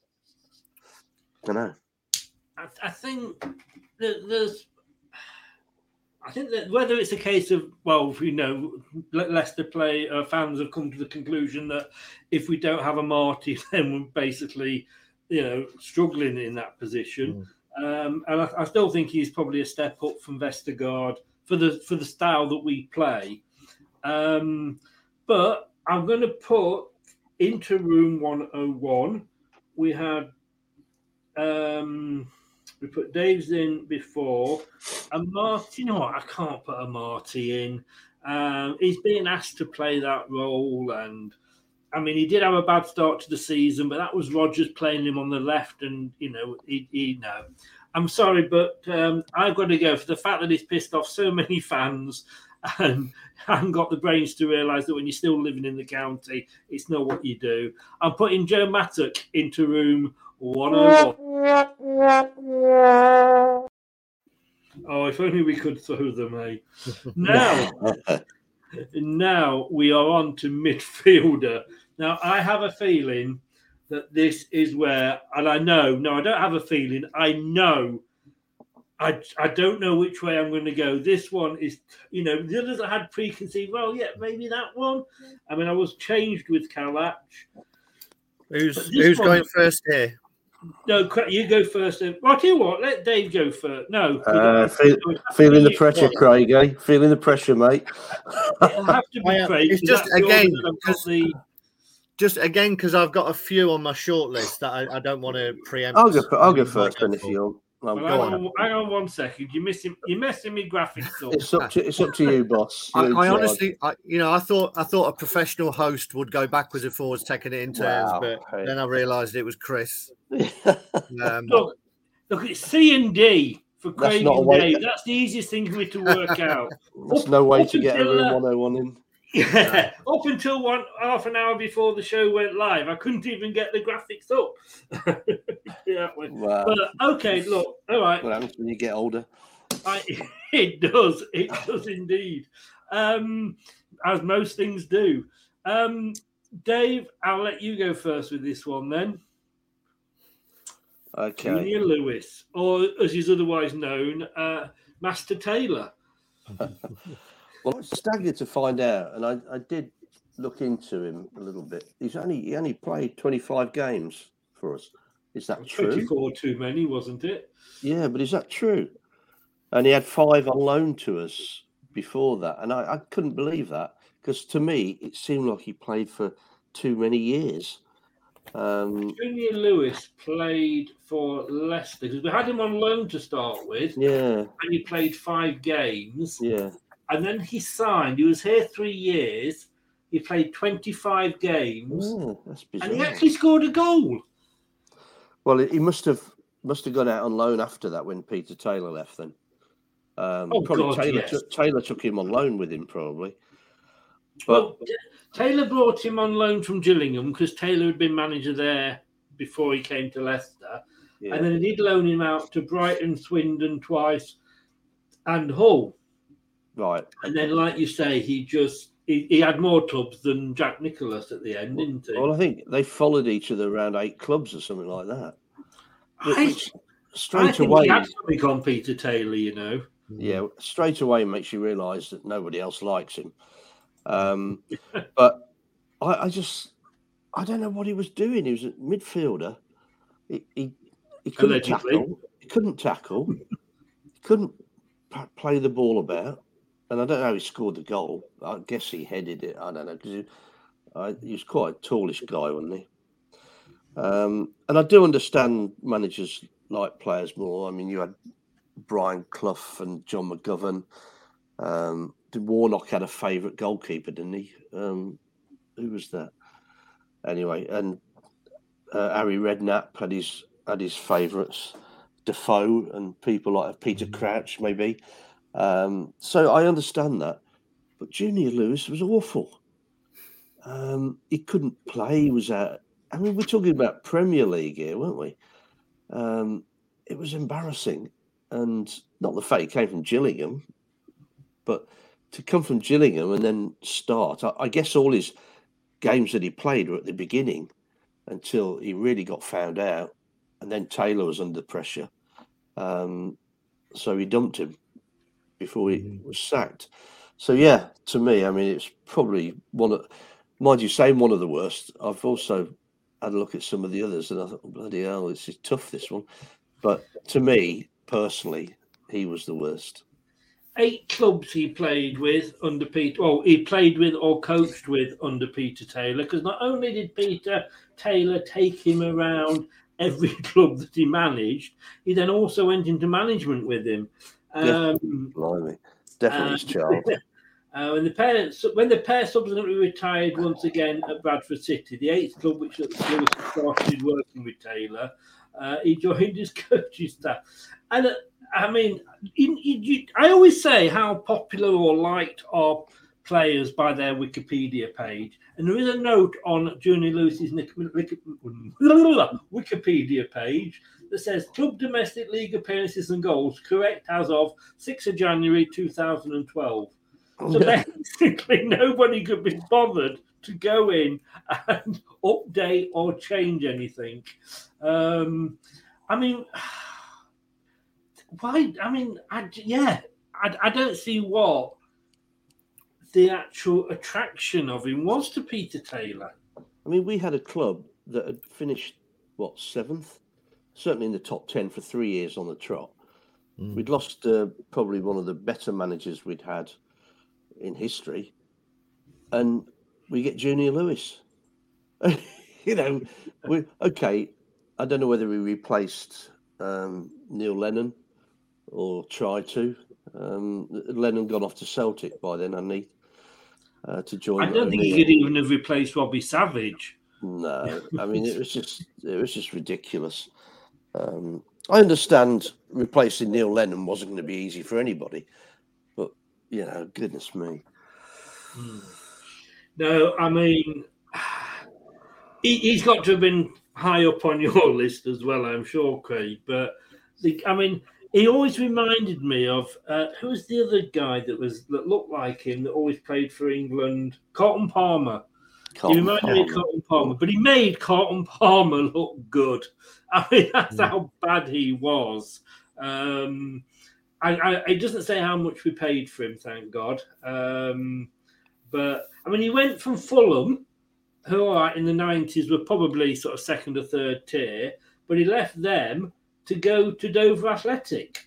I know. I, I think that there's. I think that whether it's a case of well, you know, Le- Leicester play uh, fans have come to the conclusion that if we don't have a Marty, then we're basically, you know, struggling in that position. Um, and I, I still think he's probably a step up from Vestergaard for the for the style that we play. Um, but I'm going to put into room 101. We had um, we put Dave's in before, and Marty. You know what? I can't put a Marty in. Um, he's being asked to play that role, and I mean, he did have a bad start to the season, but that was Rodgers playing him on the left, and you know, he, he no. I'm sorry, but um, I've got to go for the fact that he's pissed off so many fans and haven't got the brains to realise that when you're still living in the county, it's not what you do. I'm putting Joe Mattock into room 101. Oh, if only we could throw them, eh? Now, now we are on to midfielder. Now, I have a feeling that this is where, and I know, no, I don't have a feeling, I know. I, I don't know which way I'm going to go. This one is, you know, the others I had preconceived. Well, yeah, maybe that one. I mean, I was changed with Kalac. Who's who's one- going first here? No, Cra- you go first. then. Well, I'll tell you what, let Dave go first. No, Uh, feel, it would have to feeling the pressure, one. Craig. Eh? Feeling the pressure, mate. It'll have to be I, Craig. it's just again order I've got because the just again because I've got a few on my short list that I, I don't want to preempt. I'll go. fir- I'll go first then if you want. Well, Well, go hang, on. on, hang on one second. You're missing. You're messing me graphics up. It's up to it's up to you, boss. I, I honestly, I, you know, I thought I thought a professional host would go backwards and forwards, taking it in turns, Wow, but hey. then I realised it was Chris. Um, Look, look, it's C and D for That's Craig not and Dave. That's the easiest thing for me to work out. There's no way to get a until, room uh, 101 in. Yeah, up until one half an hour before the show went live, I couldn't even get the graphics up. yeah, Wow. but okay, look, all right. What happens when you get older? I, it does. It does indeed. Um, as most things do. Um, Dave, I'll let you go first with this one then. Okay. Junior Lewis, or as he's otherwise known, uh, Master Taylor. Well, I was staggered to find out, and I, I did look into him a little bit. He's only he only played 25 games for us. Is that true? 24 too many, wasn't it? Yeah, but is that true? And he had five on loan to us before that, and I, I couldn't believe that because to me it seemed like he played for too many years. Um, Junior Lewis played for Leicester because we had him on loan to start with, yeah, and he played five games. yeah. And then he signed. He was here three years. He played 25 games, Oh, that's and he actually scored a goal. Well, he must have must have gone out on loan after that when Peter Taylor left. Then um, Oh, probably God, Taylor yes. took, Taylor took him on loan with him probably. But Well, Taylor brought him on loan from Gillingham because Taylor had been manager there before he came to Leicester. yeah, And then he did loan him out to Brighton, Swindon twice, and Hull. Right, And then, like you say, he just he, he had more tubs than Jack Nicklaus at the end, didn't he? Well, I think they followed each other around eight clubs or something like that. I, Which I straight think away, he had something on Peter Taylor, you know. yeah, straight away makes you realise that nobody else likes him. Um, but I, I just, I don't know what he was doing. He was a midfielder. He he, he couldn't Allegedly. tackle. He couldn't tackle. he couldn't play the ball about. And I don't know how he scored the goal. I guess he headed it. I don't know because he, he was quite a tallish guy, wasn't he? Um, and I do understand managers like players more. I mean, you had Brian Clough and John McGovern. Um, did Warnock had a favourite goalkeeper, didn't he? Um, who was that? Anyway, and uh, Harry Redknapp had his had his favourites, Defoe and people like Peter Crouch, maybe. Um, so I understand that, but Junior Lewis was awful. Um, he couldn't play. He was out. I mean, we're talking about Premier League here, weren't we? Um, it was embarrassing, and not the fact he came from Gillingham. But to come from Gillingham and then start, I, I guess all his games that he played were at the beginning until he really got found out, and then Taylor was under pressure, um, so he dumped him before he mm. was sacked. So yeah, to me, I mean, it's probably one of, mind you, saying one of the worst. I've also had a look at some of the others, and I thought, bloody hell, this is tough. This one, but to me personally, he was the worst. Eight clubs he played with under Peter. Well, he played with or coached with under Peter Taylor. Because not only did Peter Taylor take him around every club that he managed, he then also went into management with him. Um, blimey, definitely his child. Uh, when the pair when the pair subsequently retired once again at Bradford City, the eighth club which Lewis started working with Taylor, uh, he joined his coaching staff. And uh, I mean, you, you, you- I always say how popular or liked are players by their Wikipedia page. And there is a note on Junior Lewis's Wikipedia page that says Club Domestic League appearances and goals correct as of 6th of January 2012. So basically, nobody could be bothered to go in and update or change anything. Um, I mean, why? I mean, I, yeah, I, I don't see what the actual attraction of him was to Peter Taylor. I mean, we had a club that had finished what seventh, certainly in the top ten for three years on the trot. We'd lost uh, probably one of the better managers we'd had in history, and we get Junior Lewis. you know, we okay. I don't know whether we replaced um, Neil Lennon or tried to. Um, Lennon gone off to Celtic by then, hadn't he? Uh, to join. I don't think he could even have replaced Robbie Savage. No, I mean it was just it was just ridiculous. Um, I understand replacing Neil Lennon wasn't going to be easy for anybody, but you know, goodness me. No, I mean, he, he's got to have been high up on your list as well, I'm sure, Craig. But the, I mean, he always reminded me of uh, who was the other guy that was that looked like him that always played for England? Carlton Palmer. Carlton he reminded me of. Carlton Palmer, but he made Carlton Palmer look good. I mean, that's Mm. how bad he was. Um, I, I, it doesn't say how much we paid for him, thank God. Um, but I mean, he went from Fulham, who are in the nineties were probably sort of second or third tier, but he left them to go to Dover Athletic,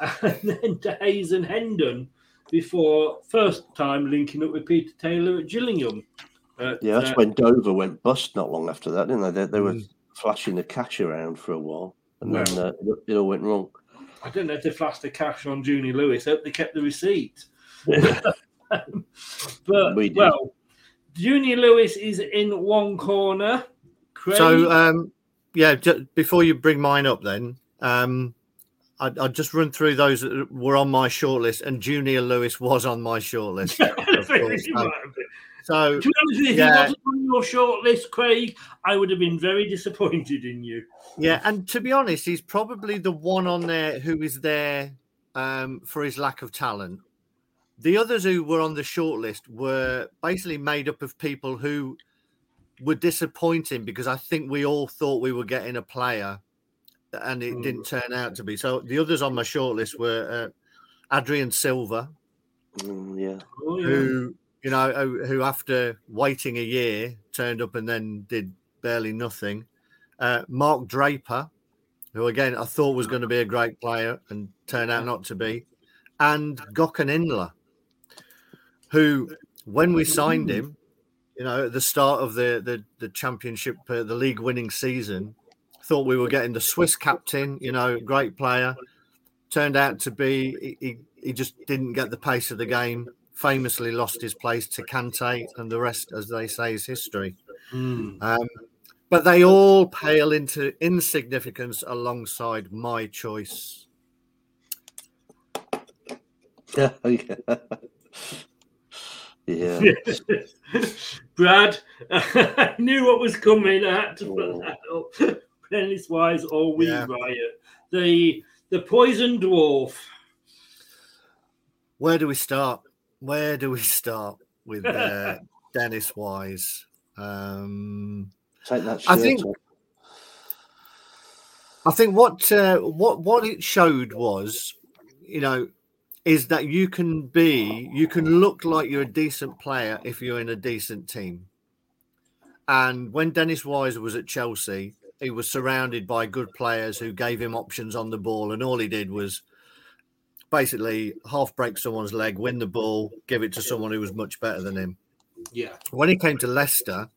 and then to Hayes and Hendon before first time linking up with Peter Taylor at Gillingham. But, Yeah, that's uh, when Dover went bust not long after that, didn't they? They, they were flashing the cash around for a while, and then uh, it- it all went wrong. I don't know if they flashed the cash on Junior Lewis. Hope they kept the receipt. but We did. well, Junior Lewis is in one corner. Craig, So, um, yeah, ju- before you bring mine up, then um, I'd, I'd just run through those that were on my shortlist, and Junior Lewis was on my shortlist. of course. He might have been. So, to be honest, with you, if he wasn't on your shortlist, Craig, I would have been very disappointed in you. Yeah, and to be honest, he's probably the one on there who is there um, for his lack of talent. The others who were on the shortlist were basically made up of people who were disappointing because I think we all thought we were getting a player, and it didn't turn out to be. So the others on my shortlist were uh, Adrien Silva, Mm, yeah. Oh, yeah. who you know who, after waiting a year turned up and then did barely nothing. Uh, Mark Draper, who again I thought was going to be a great player and turned out not to be, and Gokhan Inler, who when we signed him, you know at the start of the the, the championship, uh, the league winning season, thought we were getting the Swiss captain, you know, great player. Turned out to be he, he, he just didn't get the pace of the game. Famously lost his place to Kante, and the rest, as they say, is history. Um, but they all pale into insignificance alongside my choice. Yeah. yeah. Brad, I knew what was coming. I had to put that up. Dennis Wise or We Yeah. Riot. The the poison dwarf. where do we start? Where do we start with uh, Dennis Wise? Um, Take that I think off. I think what uh, what what it showed was, you know, is that you can be, you can look like you're a decent player if you're in a decent team. And when Dennis Wise was at Chelsea, he was surrounded by good players who gave him options on the ball, and all he did was basically half break someone's leg, win the ball, give it to someone who was much better than him. Yeah. When he came to Leicester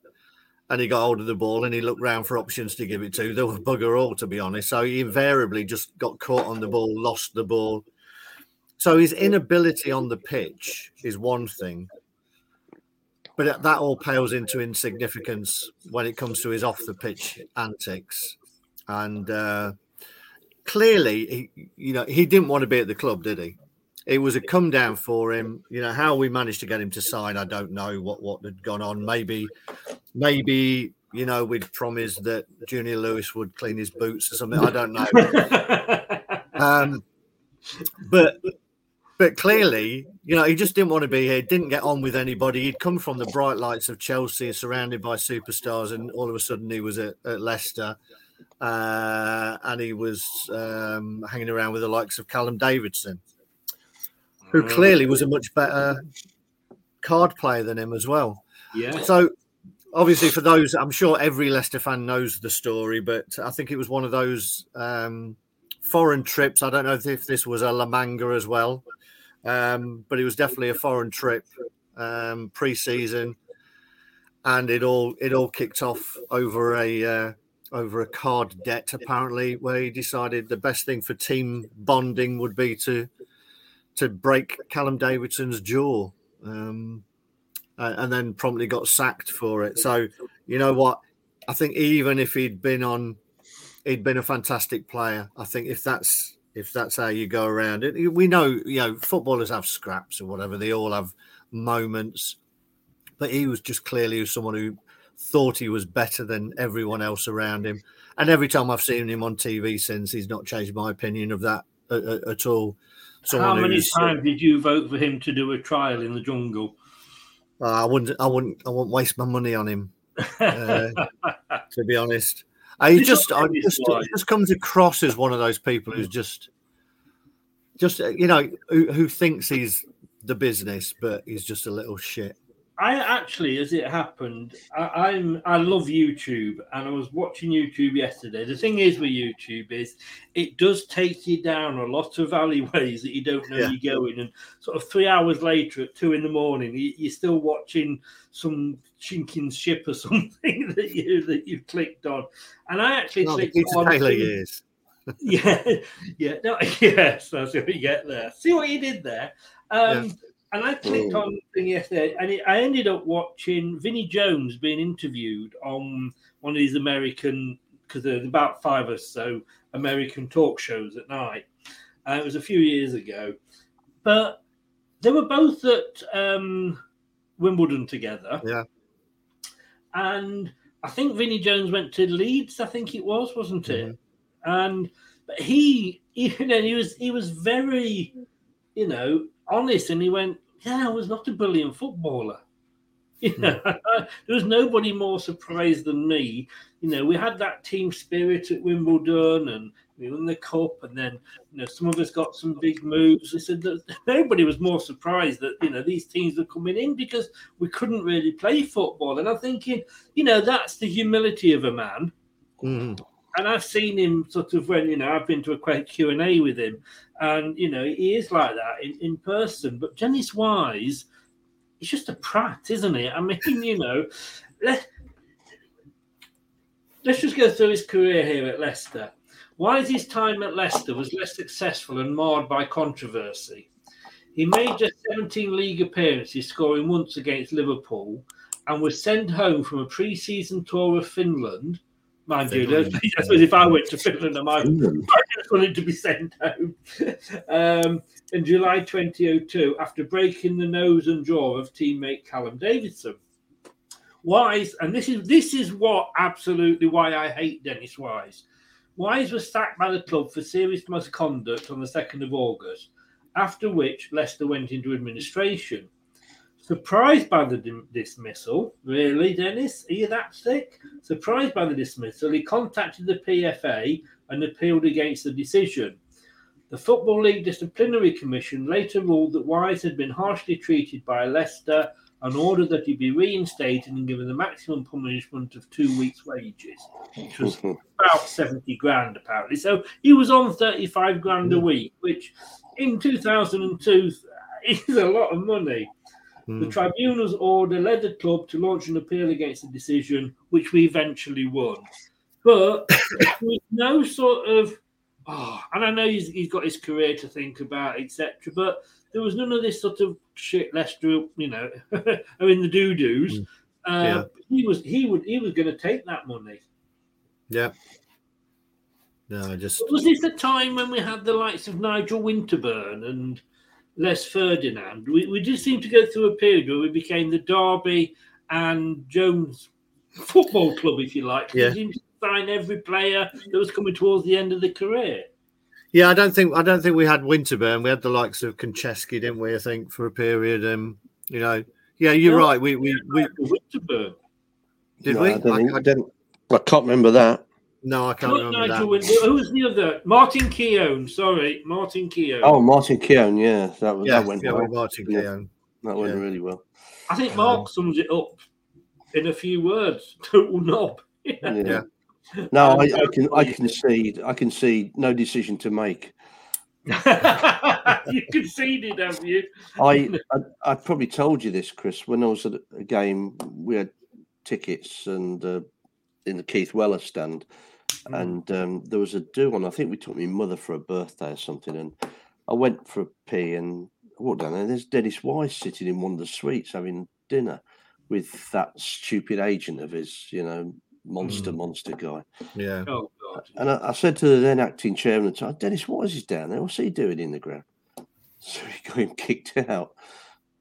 and he got hold of the ball and he looked round for options to give it to, there were bugger all, to be honest. So he invariably just got caught on the ball, lost the ball. So his inability on the pitch is one thing, but that all pales into insignificance when it comes to his off the pitch antics. And uh, clearly, he, you know, he didn't want to be at the club, did he? It was a come down for him. You know how we managed to get him to sign. I don't know what what had gone on. Maybe, maybe you know we'd promised that Junior Lewis would clean his boots or something. I don't know. um, but but clearly, you know, he just didn't want to be here. Didn't get on with anybody. He'd come from the bright lights of Chelsea, surrounded by superstars, and all of a sudden he was at, at Leicester, uh, and he was um, hanging around with the likes of Callum Davidson, who Mm. clearly was a much better card player than him as well. Yeah. So obviously, for those, I'm sure every Leicester fan knows the story, but I think it was one of those um, foreign trips. I don't know if this was a La Manga as well, um, but it was definitely a foreign trip um, pre-season, and it all it all kicked off over a uh, over a card debt apparently, where he decided the best thing for team bonding would be to to break Callum Davidson's jaw. Um, and then promptly got sacked for it. So, you know what? I think even if he'd been on, he'd been a fantastic player. I think if that's if that's how you go around it, we know you know footballers have scraps or whatever. They all have moments, but he was just clearly someone who thought he was better than everyone else around him. And every time I've seen him on TV since, he's not changed my opinion of that at, at, at all. How many times did you vote for him to do a trial in the jungle? Uh, I wouldn't. I wouldn't. I wouldn't waste my money on him. Uh, to be honest, I just, I just, he just comes across as one of those people who's just, just uh, you know, who, who thinks he's the business, but he's just a little shit. I actually, as it happened, I, I'm I love YouTube, and I was watching YouTube yesterday. The thing is with YouTube is it does take you down a lot of alleyways that you don't know Yeah. you're going, and sort of three hours later at two in the morning, you, you're still watching some chinking ship or something that you that you've clicked on, and I actually the clicked on. Taylor years. yeah, yeah, no, yes, that's what we get there. See what you did there. Um, And I clicked Oh. on the thing yesterday, and it, I ended up watching Vinnie Jones being interviewed on one of these American, because there's about five or so American talk shows at night. Uh, it was a few years ago, but they were both at um, Wimbledon together. Yeah. And I think Vinnie Jones went to Leeds. I think it was, wasn't it? And but he, you know, he was he was very, you know, honest, and he went, "Yeah, I was not a brilliant footballer." You know, there was nobody more surprised than me. You know, we had that team spirit at Wimbledon, and we won the cup, and then you know some of us got some big moves. They said that nobody was more surprised that you know these teams were coming in because we couldn't really play football. And I'm thinking, you know, that's the humility of a man Mhm. And I've seen him sort of when you know I've been to a Q and A with him, and you know he is like that in, in person. But Dennis Wise, he's just a prat, isn't he? I mean, you know, let, let's just go through his career here at Leicester. Wise's time at Leicester was less successful and marred by controversy. He made just 17 league appearances, scoring once against Liverpool, and was sent home from a pre-season tour of Finland. Mind you. I suppose if I went to Finland, I might, Finland. I just wanted to be sent home. um, in July 2002, after breaking the nose and jaw of teammate Callum Davidson. Wise, and this is this is what absolutely why I hate Dennis Wise. Wise was sacked by the club for serious misconduct on the 2nd of August. after which Leicester went into administration. Surprised by the dim- dismissal, really, Dennis? Are you that sick? Surprised by the dismissal, he contacted the PFA and appealed against the decision. The Football League Disciplinary Commission later ruled that Wise had been harshly treated by Leicester and ordered that he be reinstated and given the maximum punishment of two weeks' wages, which was about 70 grand apparently. So he was on 35 grand a mm. week, which in 2002 is a lot of money. The mm. tribunal's order led the club to launch an appeal against the decision, which we eventually won. But there was no sort of, oh, and I know he's, he's got his career to think about, etc. But there was none of this sort of shit. Leicester, you know, are in the doo doos. Mm. Uh, Yeah. He was he would he was going to take that money. Yeah. No, I just Was this a time when we had the likes of Nigel Winterburn and Les Ferdinand? We, we did seem to go through a period where we became the Derby and Jones football club, if you like. Yeah. We seemed to sign every player that was coming towards the end of the career. Yeah, I don't think I don't think we had Winterburn. We had the likes of Konchesky, didn't we? I think for a period. Um, you know, yeah, you're No, right. We we, we Winterburn. did No, we? I, don't I, I, I don't. I can't remember that. No, I can't Not remember Nigel that. Winterburn. Who was the other? Martin Keown. Sorry, Martin Keown. Oh, Martin Keown. Yeah, that, was Yeah, that went yeah, well. with Martin Yeah, Keown. That went Yeah. really well. I think Mark sums it up in a few words. Total knob. Yeah. No, Um, I, I can I concede. I can see no decision to make. you conceded, have you? I, I I probably told you this, Chris. When I was at a game, we had tickets and uh, in the Keith Weller stand, and um, there was a do on. I think we took my mother for a birthday or something, and I went for a pee and I walked down there. There's Dennis Wise sitting in one of the suites having dinner with that stupid agent of his, you know, monster monster guy. Yeah. Oh God. And I, I said to the then acting chairman at the time, Dennis Wise is down there. What's he doing in the ground? So he got him kicked out.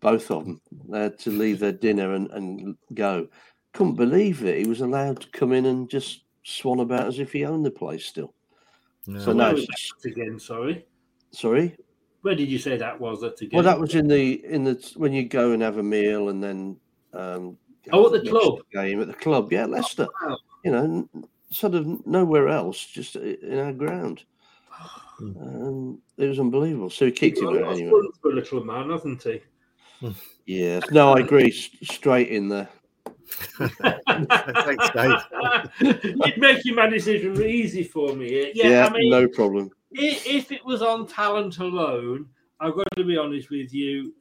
Both of them. They had to leave their dinner and, and go. Couldn't believe it. He was allowed to come in and just swan about as if he owned the place still. So Where no, was it's- that again? Sorry. sorry. Where did you say that was? That again? Well, that was in the in the when you go and have a meal and then um, Oh, at have the watch club? game at the club. Yeah, Leicester. Wow. You know, sort of nowhere else, just in our ground. Um, it was unbelievable. So he kicked him out that's anyway. a little man, hasn't he? Yes. No, I agree. Straight in there. Thanks, Dave. You'd making my decision easy for me. Yeah, Yeah, I mean, no problem. if it was on talent alone, I've got to be honest with you.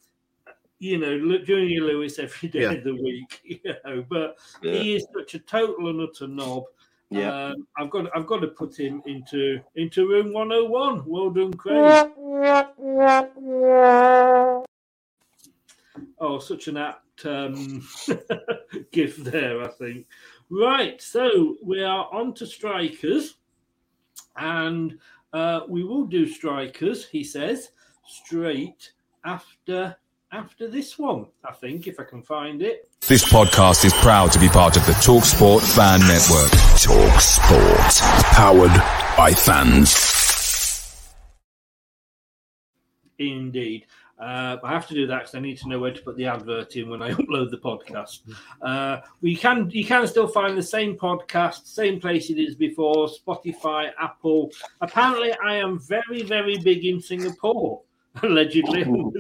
You know, Junior Lewis every day Yeah. of the week. You know, but Yeah. he is such a total and utter knob. Yeah. Um, I've got I've got to put him into into room 101. Well done, Craig. Oh, such an apt um, gift there, I think. Right, so we are on to strikers, and uh, we will do strikers. He says straight after after this one. I think if I can find it. This podcast is proud to be part of the TalkSport Fan Network. TalkSport. Powered by fans. Indeed. Uh, I have to do that because I need to know where to put the advert in when I upload the podcast. Uh, we can you can still find the same podcast, same place it is before, Spotify, Apple. Apparently, I am very very big in Singapore. Allegedly, on.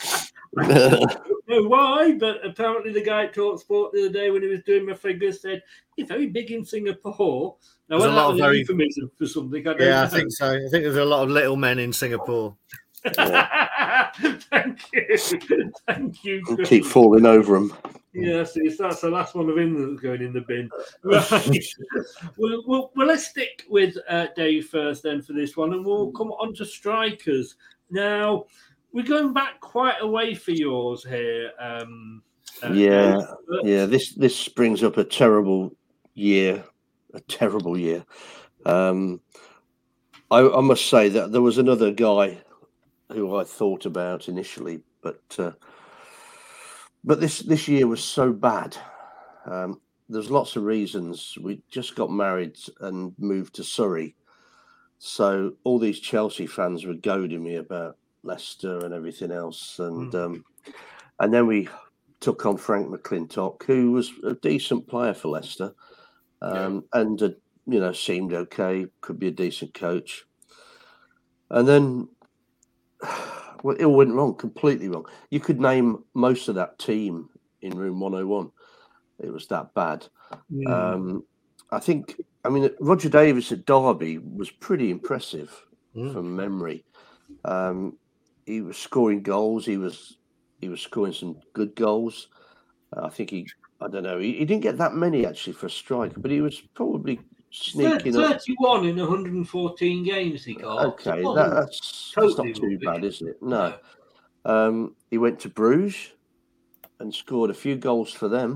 I don't know why, but apparently the guy at Talksport the other day when he was doing my figures said you're very big in Singapore. Now, There's a whether lot that of was very- euphemism for something, I don't Yeah, I think so. I think there's a lot of little men in Singapore. Thank you. Thank you. Chris. keep falling over him. Yes, it's, that's the last one of him that's going in the bin. Right. well, well, well, let's stick with uh, Dave first then for this one, and we'll come on to strikers. Now, we're going back quite a way for yours here. Um, uh, Yeah, but- yeah. This this brings up a terrible year, a terrible year. Um, I, I must say that there was another guy who I thought about initially, but uh, but this this year was so bad. Um, there's lots of reasons. We just got married and moved to Surrey, so all these Chelsea fans were goading me about Leicester and everything else, and um, and then we took on Frank McLintock, who was a decent player for Leicester, um, and uh, you know seemed okay, could be a decent coach, and then well, it all went wrong, completely wrong. You could name most of that team in room 101. It was that bad. Um, I think, I mean, Roger Davies at Derby was pretty impressive from memory. Um, he was scoring goals. He was he was scoring some good goals. Uh, I think he, I don't know, he, he didn't get that many actually for a striker, but he was probably sneaking up. 31 in 114 games he got. Okay, that, that's, that's not too bad, is it? No. Um, he went to Bruges and scored a few goals for them.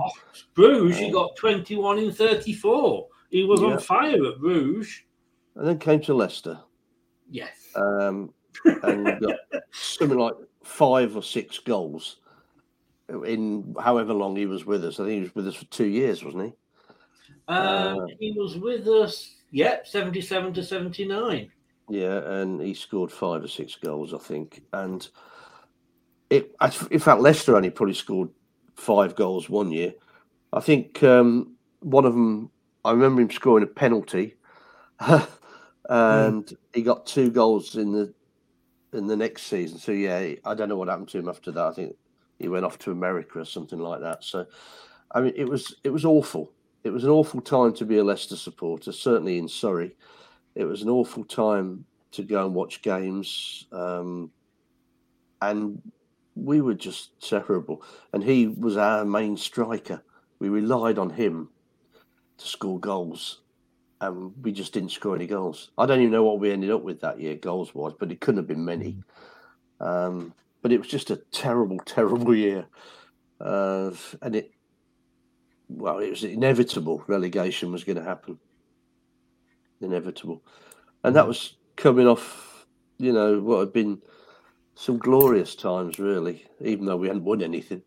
Bruges, he Uh, got 21 in 34. He was Yeah. on fire at Bruges. and then came to Leicester Yes. um, and got something like five or six goals in however long he was with us. I think he was with us for two years, wasn't he? Um, Uh, he was with us, yep, 77 to 79. Yeah, and he scored five or six goals, I think. And it, in fact, Leicester only probably scored five goals one year. I think um, one of them, I remember him scoring a penalty, and he got two goals in the in the next season. So yeah, I don't know what happened to him after that. I think he went off to America or something like that. So, I mean, it was it was awful. It was an awful time to be a Leicester supporter, certainly in Surrey. It was an awful time to go and watch games um, and we were just terrible. And he was our main striker. We relied on him to score goals and we just didn't score any goals. I don't even know what we ended up with that year goals wise but it couldn't have been many. Um, but it was just a terrible terrible year uh, and it well it was inevitable relegation was going to happen inevitable. And that mm. was coming off, you know, what had been some glorious times, really, even though we hadn't won anything.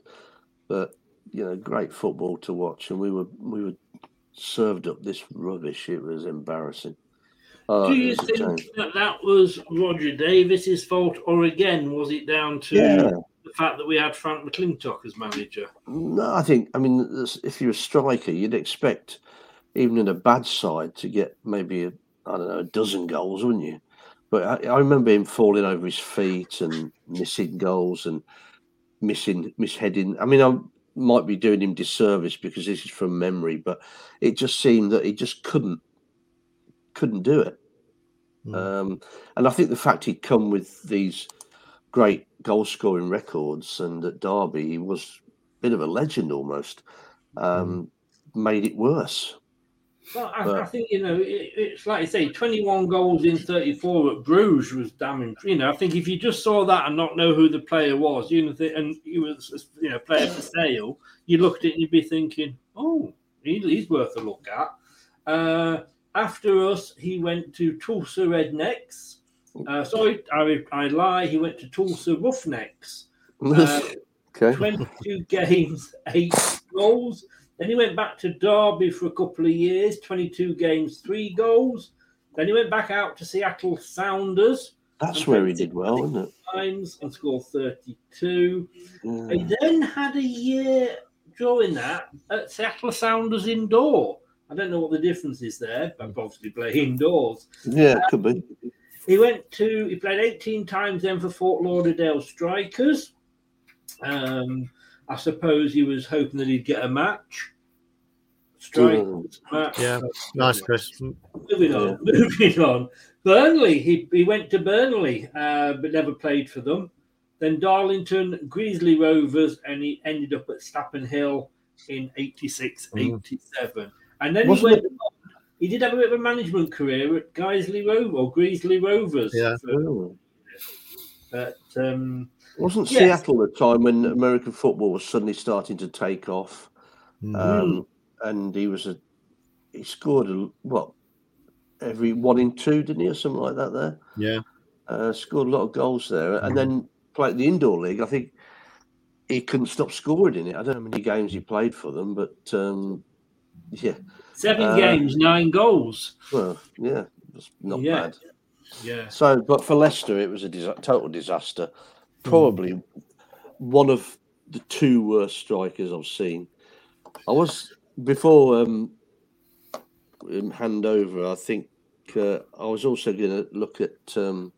But you know, great football to watch, and we were we were served up this rubbish. It was embarrassing. Oh, Do you think that that was Roger Davies's fault, or again, was it down to Yeah. The fact that we had Frank McLintock as manager? No, I think. I mean, if you're a striker, you'd expect, even in a bad side, to get maybe a, I don't know a dozen goals, wouldn't you? But I, I remember him falling over his feet and missing goals and missing misheading. I mean, I might be doing him disservice because this is from memory, but it just seemed that he just couldn't couldn't do it. Um, and I think the fact he'd come with these great goal scoring records and at Derby he was a bit of a legend almost um, made it worse. Well, I, I think you know it, it's like you say, twenty-one goals in thirty-four at Bruges was damning. You know, I think if you just saw that and not know who the player was, you know, and he was you know player for sale, you looked at it and you'd be thinking, oh, he, he's worth a look at. Uh, after us, he went to Tulsa Rednecks. Uh, sorry, I, I lie. He went to Tulsa Roughnecks. Uh, okay. 22 games, eight goals. Then he went back to Derby for a couple of years, 22 games, three goals. Then he went back out to Seattle Sounders. That's where he did well, isn't it? Times and scored 32. Yeah. He then had a year during that at Seattle Sounders indoor. I don't know what the difference is there, but obviously play indoors. Yeah, it could be. He went to he played 18 times then for Fort Lauderdale Strikers. Um, I suppose he was hoping that he'd get a match. Strikers match. Yeah, nice, Chris. Moving on, moving on. Burnley, he, he went to Burnley, uh, but never played for them. Then Darlington, Gresley Rovers, and he ended up at Stapenhill in 86, Mm. 87. And then Wasn't he went on, he did have a bit of a management career at Guiseley Rovers or Gresley Rovers. Yeah. Oh. But um, Wasn't Yes. Seattle the time when American football was suddenly starting to take off? Mm. Um, and he was a he scored a what every one in two, didn't he, or something like that? There, Yeah. uh, scored a lot of goals there, and then played the indoor league. I think he couldn't stop scoring in it. I don't know how many games he played for them, but um, yeah, seven Uh, games, nine goals. well, yeah, it's not Yeah. bad. Yeah. So, but for Leicester, it was a dis- total disaster. Probably one of the two worst strikers I've seen. I was before um, um, hand over. I think uh, I was also going to look at um,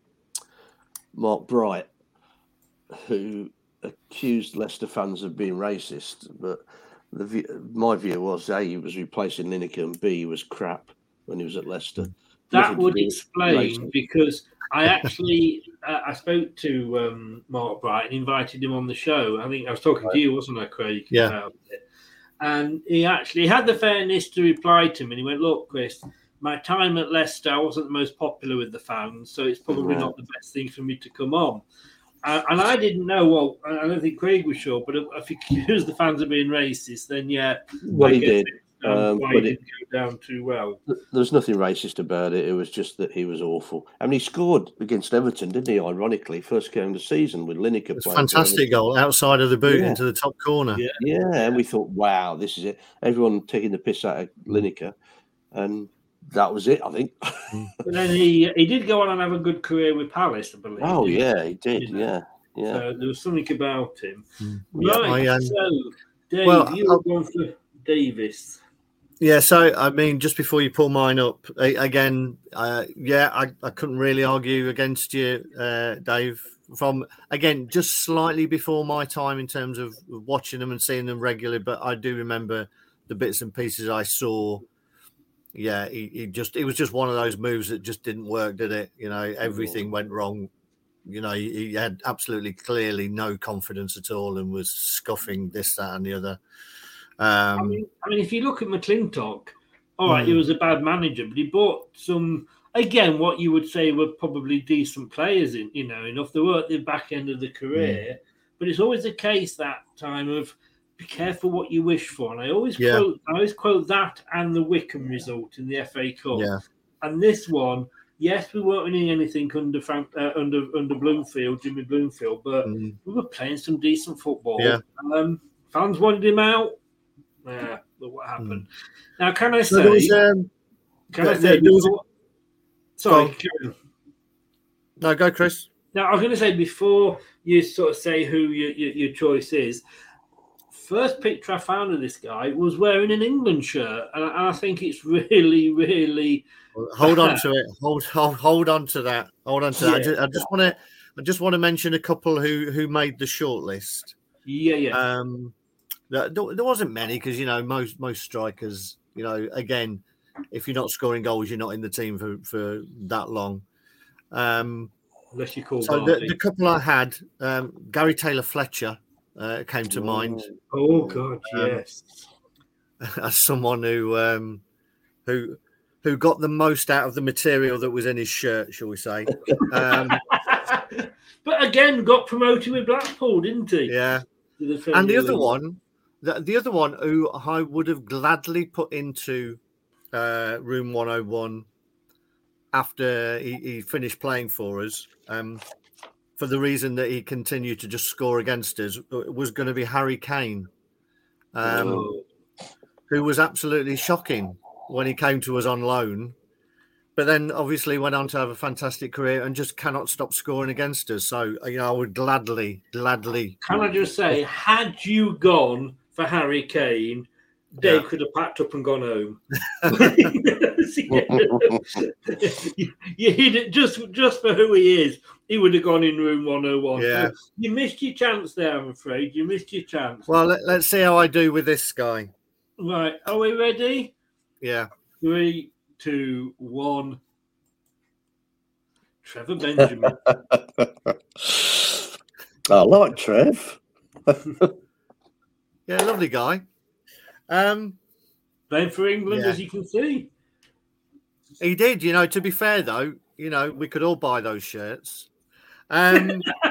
Mark Bright, who accused Leicester fans of being racist. But the view, my view was a he was replacing Lineker, and b he was crap when he was at Leicester. That Nothing would explain racist. because I actually uh, I spoke to um, Mark Bright and invited him on the show. I think I was talking to you, wasn't I, Craig? Yeah. About it. And he actually had the fairness to reply to me. And he went, "Look, Chris, my time at Leicester, I wasn't the most popular with the fans, so it's probably Right. not the best thing for me to come on." Uh, and I didn't know. Well, I I don't think Craig was sure, but if, if he accused the fans of being racist, then yeah, Well, I he did, um, um, why but it it- didn't go down too well. There's nothing racist about it. It was just that he was awful. I mean, he scored against Everton, didn't he? Ironically, first game of the season with Lineker It's a playing. fantastic goal outside of the boot Yeah. into the top corner. Yeah. Yeah, and we thought, wow, this is it. Everyone taking the piss out of Lineker, and that was it. I think. But then he he did go on and have a good career with Palace, I believe. oh yeah, he did. You know, Yeah, yeah. So there was something about him. Yeah, Right. I, um, so, Dave, well, you were going for Davies. Yeah, so I mean, just before you pull mine up a- again, uh, yeah, I, I couldn't really argue against you, uh, Dave. From again, just slightly before my time in terms of watching them and seeing them regularly, but I do remember the bits and pieces I saw. Yeah, he, he just it was just one of those moves that just didn't work, did it? You know, everything went wrong. You know, he, he had absolutely clearly no confidence at all and was scuffing this, that, and the other. Um, I mean, I mean, if you look at McLintock, all right, he Mm. was a bad manager, but he bought some. Again, what you would say were probably decent players in, you know, enough. They were at the back end of the career, but it's always the case that time of be careful what you wish for. And I always Yeah. quote, I always quote that and the Wycombe result in the FA Cup. Yeah. And this one, yes, we weren't winning anything under Frank, uh, under under Bloomfield, Jimmy Bloomfield, but we were playing some decent football. Mm. Yeah. Um, fans wanted him out. Yeah, look what happened. Now, can I say? was, um, can I say? before- sorry. Go no, go, Chris. Now, I was going to say before you sort of say who your, your, your choice is. First picture I found of this guy was wearing an England shirt, and I, think it's really, really. Hold on to it. Hold, hold, hold on to that. Hold on to that. I Yeah. just, I just want to, I just want to mention a couple who who made the shortlist. Yeah, yeah. Um, there, there there wasn't many because you know most most strikers, you know, again, if you're not scoring goals, you're not in the team for for that long. Um, Unless you call so the, the couple I had, um, Gary Taylor Fletcher uh, came to mind. Oh God, Um, yes. as someone who um, who who got the most out of the material that was in his shirt, shall we say? Um, But again, got promoted with Blackpool, didn't he? yeah. The And the other League. one, the, the other one who I would have gladly put into uh, room 101 after he, he finished playing for us, um, for the reason that he continued to just score against us, was going to be Harry Kane, um, Oh. who was absolutely shocking when he came to us on loan. But then obviously went on to have a fantastic career and just cannot stop scoring against us. So, you know, I would gladly, gladly Can I just say, had you gone for Harry Kane, Dave could have packed up and gone home. you, you hit it just just for who he is. He would have gone in room 101. Yeah. You missed your chance there, I'm afraid. You missed your chance. Well, let, let's see how I do with this guy. Right. Are we ready? Yeah. Three, two, one. Trevor Benjamin. I like Trev. Yeah, lovely guy. Um, Playing for England, Yeah. as you can see. he did, you know. To be fair, though, you know, we could all buy those shirts. Um,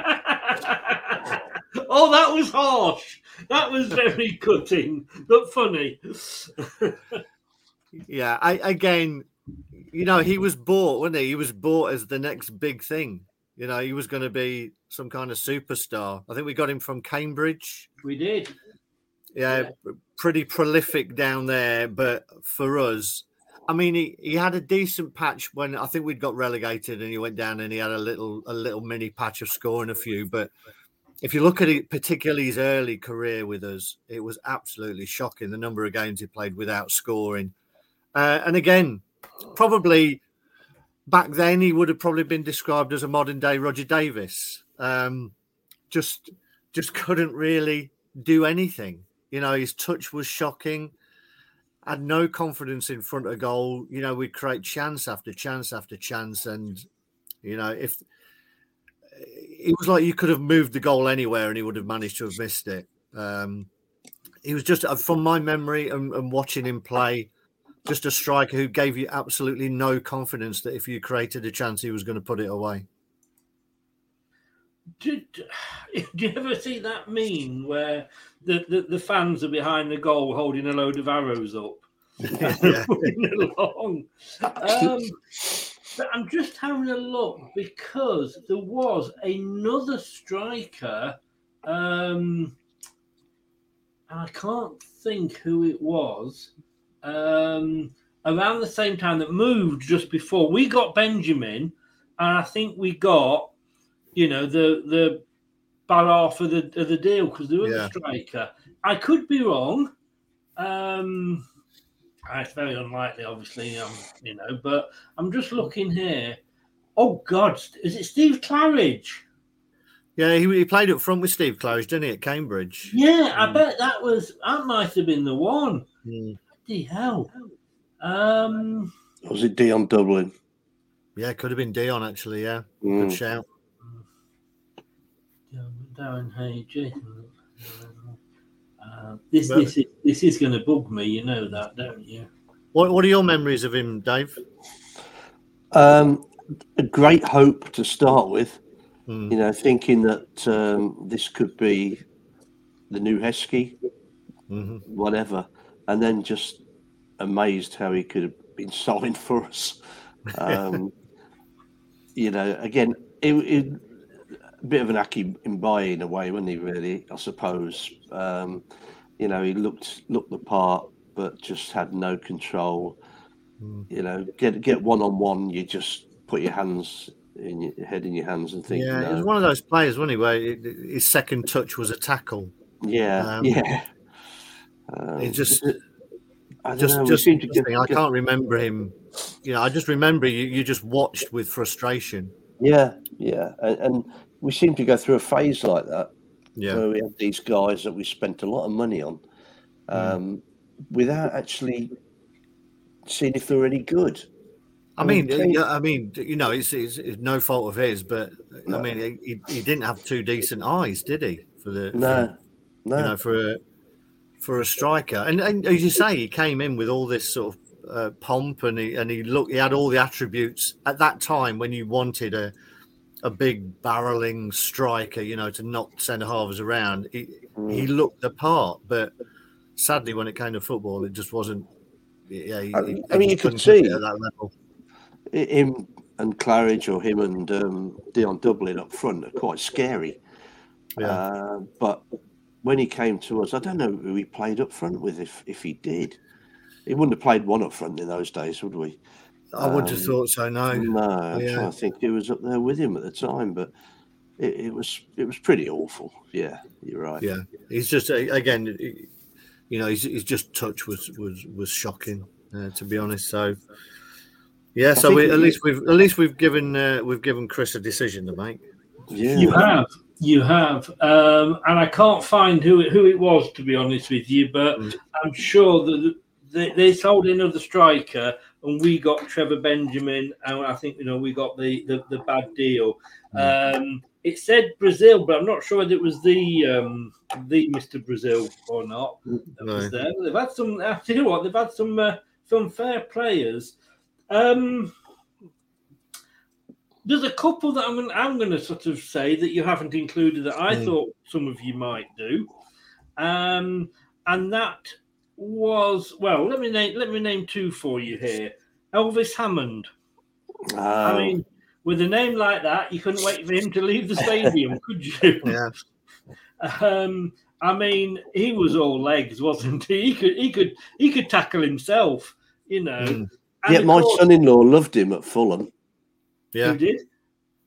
oh, that was harsh. That was very cutting, but funny. yeah, I again, you know, he was bought, wasn't he? He was bought as the next big thing. You know, he was going to be some kind of superstar. I think we got him from Cambridge. We did. Yeah, pretty prolific down there. But for us, I mean, he, he had a decent patch when I think we'd got relegated, and he went down and he had a little a little mini patch of scoring a few. But if you look at it, particularly his early career with us, it was absolutely shocking the number of games he played without scoring. Uh, and again, probably back then he would have probably been described as a modern day Roger Davies. Um, just just couldn't really do anything. You know, his touch was shocking. Had no confidence in front of goal. You know, we'd create chance after chance after chance, and you know, if it was like you could have moved the goal anywhere and he would have managed to have missed it. Um, he was just, uh, from my memory and, and watching him play, just a striker who gave you absolutely no confidence that if you created a chance, he was going to put it away. Did, did you ever see that meme where the, the, the fans are behind the goal holding a load of arrows up? along. Um, but I'm just having a look because there was another striker, um, and I can't think who it was. Um, around the same time that moved just before we got Benjamin, and I think we got, you know, the the bad half of the of the deal because there was Yeah. a striker. I could be wrong. Um, it's very unlikely, obviously, um, you know, but I'm just looking here. Oh God, is it Steve Claridge? Yeah, he, he played up front with Steve Claridge, didn't he, at Cambridge? Yeah, I bet that was that might have been the one. Bloody hell. Um, Was it Dion Dublin? Yeah, could have been Dion actually. Yeah, Mm. good shout. Darren Hay, Jason. Uh, this Well- this is this is going to bug me. You know that, don't you? What What are your memories of him, Dave? Um, a great hope to start with. Hmm. You know, thinking that um, this could be the new Heskey, Mhm. whatever, and then just amazed how he could have been signed for us. Um, you know, again, it, it, a bit of an Aki Mbaye in a way, wasn't he? Really, I suppose. Um, you know, he looked looked the part, but just had no control. You know, get get one on one, you just put your hands in your head in your hands and think, yeah, no. he was one of those players, wasn't he? Where it- his second touch was a tackle. yeah, Um, yeah. Um, It just, I just, know, just get- interesting. I can't remember him. You know, I just remember you. You just watched with frustration. Yeah, yeah, and, and we seem to go through a phase like that. Yeah. where we have these guys that we spent a lot of money on, um, without actually seeing if they're any good. I mean, I mean, you know, it's, it's, it's no fault of his, but I mean, he, he didn't have two decent eyes, did he? For the No, for, no. you know, for a for a striker, and, and as you say, he came in with all this sort of uh, pomp, and he and he looked, he had all the attributes at that time when you wanted a a big barreling striker, you know, to knock centre halves around. He he looked the part, but sadly, when it came to football, it just wasn't. Yeah, he, I- he- I mean, you could see- at that level. Him and Claridge or him and um, Dion Dublin up front are quite scary. Yeah. Uh, but when he came to us, I don't know who he played up front with. If if he did, he wouldn't have played one up front in those days, would we? I wouldn't have Um, thought so. No, No, I'm Yeah. trying to think who was up there with him at the time, but it, it was it was pretty awful. Yeah, you're right. Yeah, he's just again, you know, his, his just touch was was was shocking, uh, to be honest. So, yeah, I so we, it at is- least we've at least we've given uh, we've given Chris a decision to make. Yeah, You have, you have, um, and I can't find who it, who it was to be honest with you, but I'm sure that they, they sold another striker, and we got Trevor Benjamin, and I think you know we got the the, the bad deal. Um, it said Brazil, but I'm not sure whether it was the um, the Mister Brazil or not. There. They've had some. I tell you what, they've had some uh, some fair players. Um, there's a couple that I'm going I'm going to sort of say that you haven't included that I Mm. thought some of you might do, um, and that was well. Let me name let me name two for you here. Elvis Hammond. I Oh, mean, with a name like that, you couldn't wait for him to leave the stadium, could you? Yeah, Um, I mean, he was all legs, wasn't he? He could, he could, he could tackle himself, you know. Mm. Yeah, my course- son-in-law loved him at Fulham. Yeah. Who did?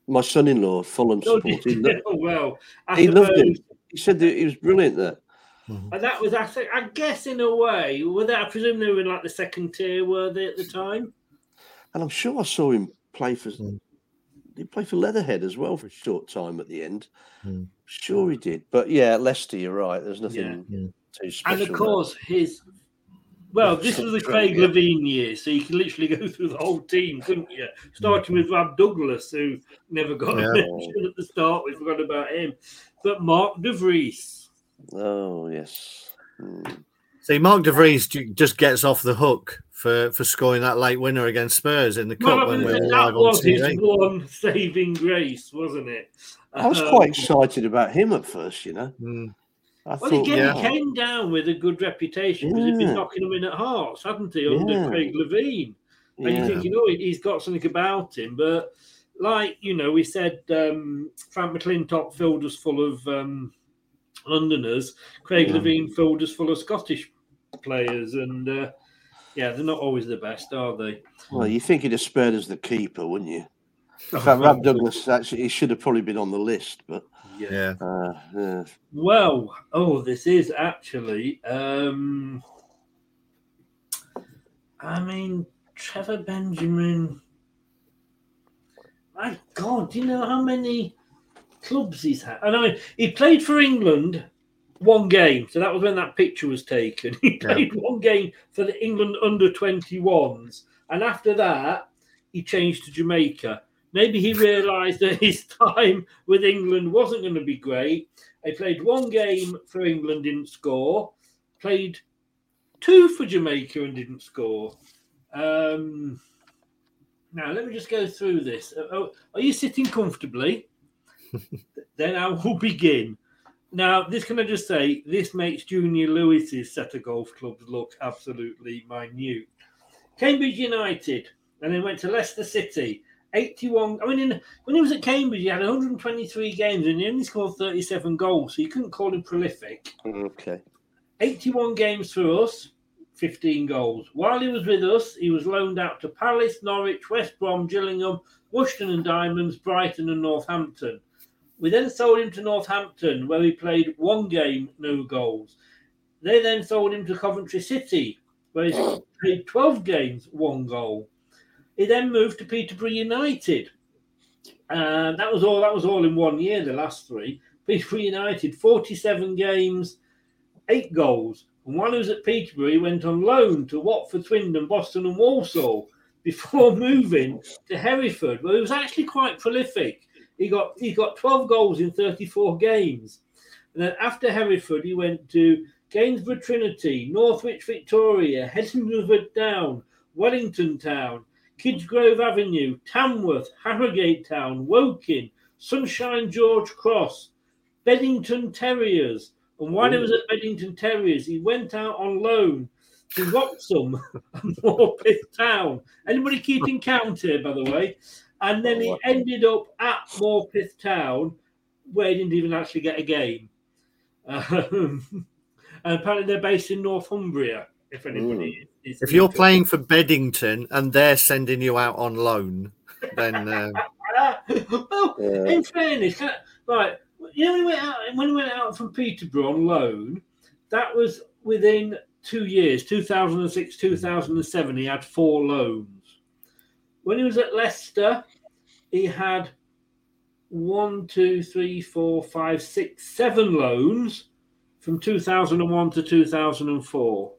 My son-in-law, Fulham Oh, supporter, did he, oh, well, I he loved suppose- him. He said that he was brilliant there. Mm-hmm. And that was, I think, I guess, in a way, were they, I presume they were in like the second tier, were they at the time? And I'm sure I saw him play for. Hmm. He played for Leatherhead as well for a short time at the end. Hmm. Sure, he did. But yeah, Leicester, you're right. There's nothing too special. And of there. course, his well, this was the Craig Levein year, so you can literally go through the whole team, couldn't you? Starting mm-hmm. with Rob Douglas, who never got a mention at the start. We forgot about him. But Mark De Vries. Oh yes. See, Mark De Vries just gets off the hook for, for scoring that late winner against Spurs in the cup Well, when we were that live on was his TV. one saving grace, wasn't it? I was Um, quite excited about him at first. You know. I Well, thought, again, wow. he came down with a good reputation because he'd been knocking them in at Hearts, hadn't he, under Yeah. Craig Levein? And Yeah. you're thinking, oh, he's got something about him. But like, you know, we said um, Frank McLintock filled us full of um, Londoners. Craig Yeah. Levein filled us full of Scottish players. And uh, yeah, they're not always the best, are they? Well, you think he'd have spared us the keeper, wouldn't you? In fact, Rab Douglas actually he should have probably been on the list, but yeah, uh, yeah. Well, oh, this is actually. Um, I mean, Trevor Benjamin. My God, do you know how many clubs he's had? And I mean, he played for England one game, so that was when that picture was taken. He Yeah. played one game for the England under 21s, and after that, he changed to Jamaica. Maybe he realised that his time with England wasn't going to be great. He played one game for England, didn't score. Played two for Jamaica and didn't score. Um, now, let me just go through this. Uh, oh, Are you sitting comfortably? Then I will begin. Now, this can I just say, this makes Junior Lewis's set of golf clubs look absolutely minute. Cambridge United, and then went to Leicester City. 81. I mean, in, when he was at Cambridge, he had 123 games and he only scored 37 goals, so you couldn't call him prolific. Okay. 81 games for us, 15 goals. While he was with us, he was loaned out to Palace, Norwich, West Brom, Gillingham, Rushden and Diamonds, Brighton and Northampton. We then sold him to Northampton, where he played one game, no goals. They then sold him to Coventry City, where he played 12 games, one goal. He then moved to Peterborough United. And that was all that was all in one year, the last three. Peterborough United, 47 games, eight goals. And while he was at Peterborough, he went on loan to Watford, Swindon, Boston, and Walsall before moving to Hereford, where he was actually quite prolific. He got he got 12 goals in 34 games. And then after Hereford, he went to Gainsborough Trinity, Northwich Victoria, Hednesford Town, Wellington Town, Kidsgrove Avenue, Tamworth, Harrogate Town, Woking, Sunshine George Cross, Bedlington Terriers. And while he was at Bedlington Terriers, he went out on loan to Wroxham and Morpeth Town. Anybody keeping count here, by the way? And then he ended up at Morpeth Town, where he didn't even actually get a game. Um, and apparently they're based in Northumbria, if anybody is. If you're playing for Bedlington and they're sending you out on loan, then um, well, in fairness, can right, you know when he went out when he went out from Peterborough on loan, that was within two years, 2006, 2007, he had four loans. When he was at Leicester, he had one, two, three, four, five, six, seven loans from 2001 to 2004.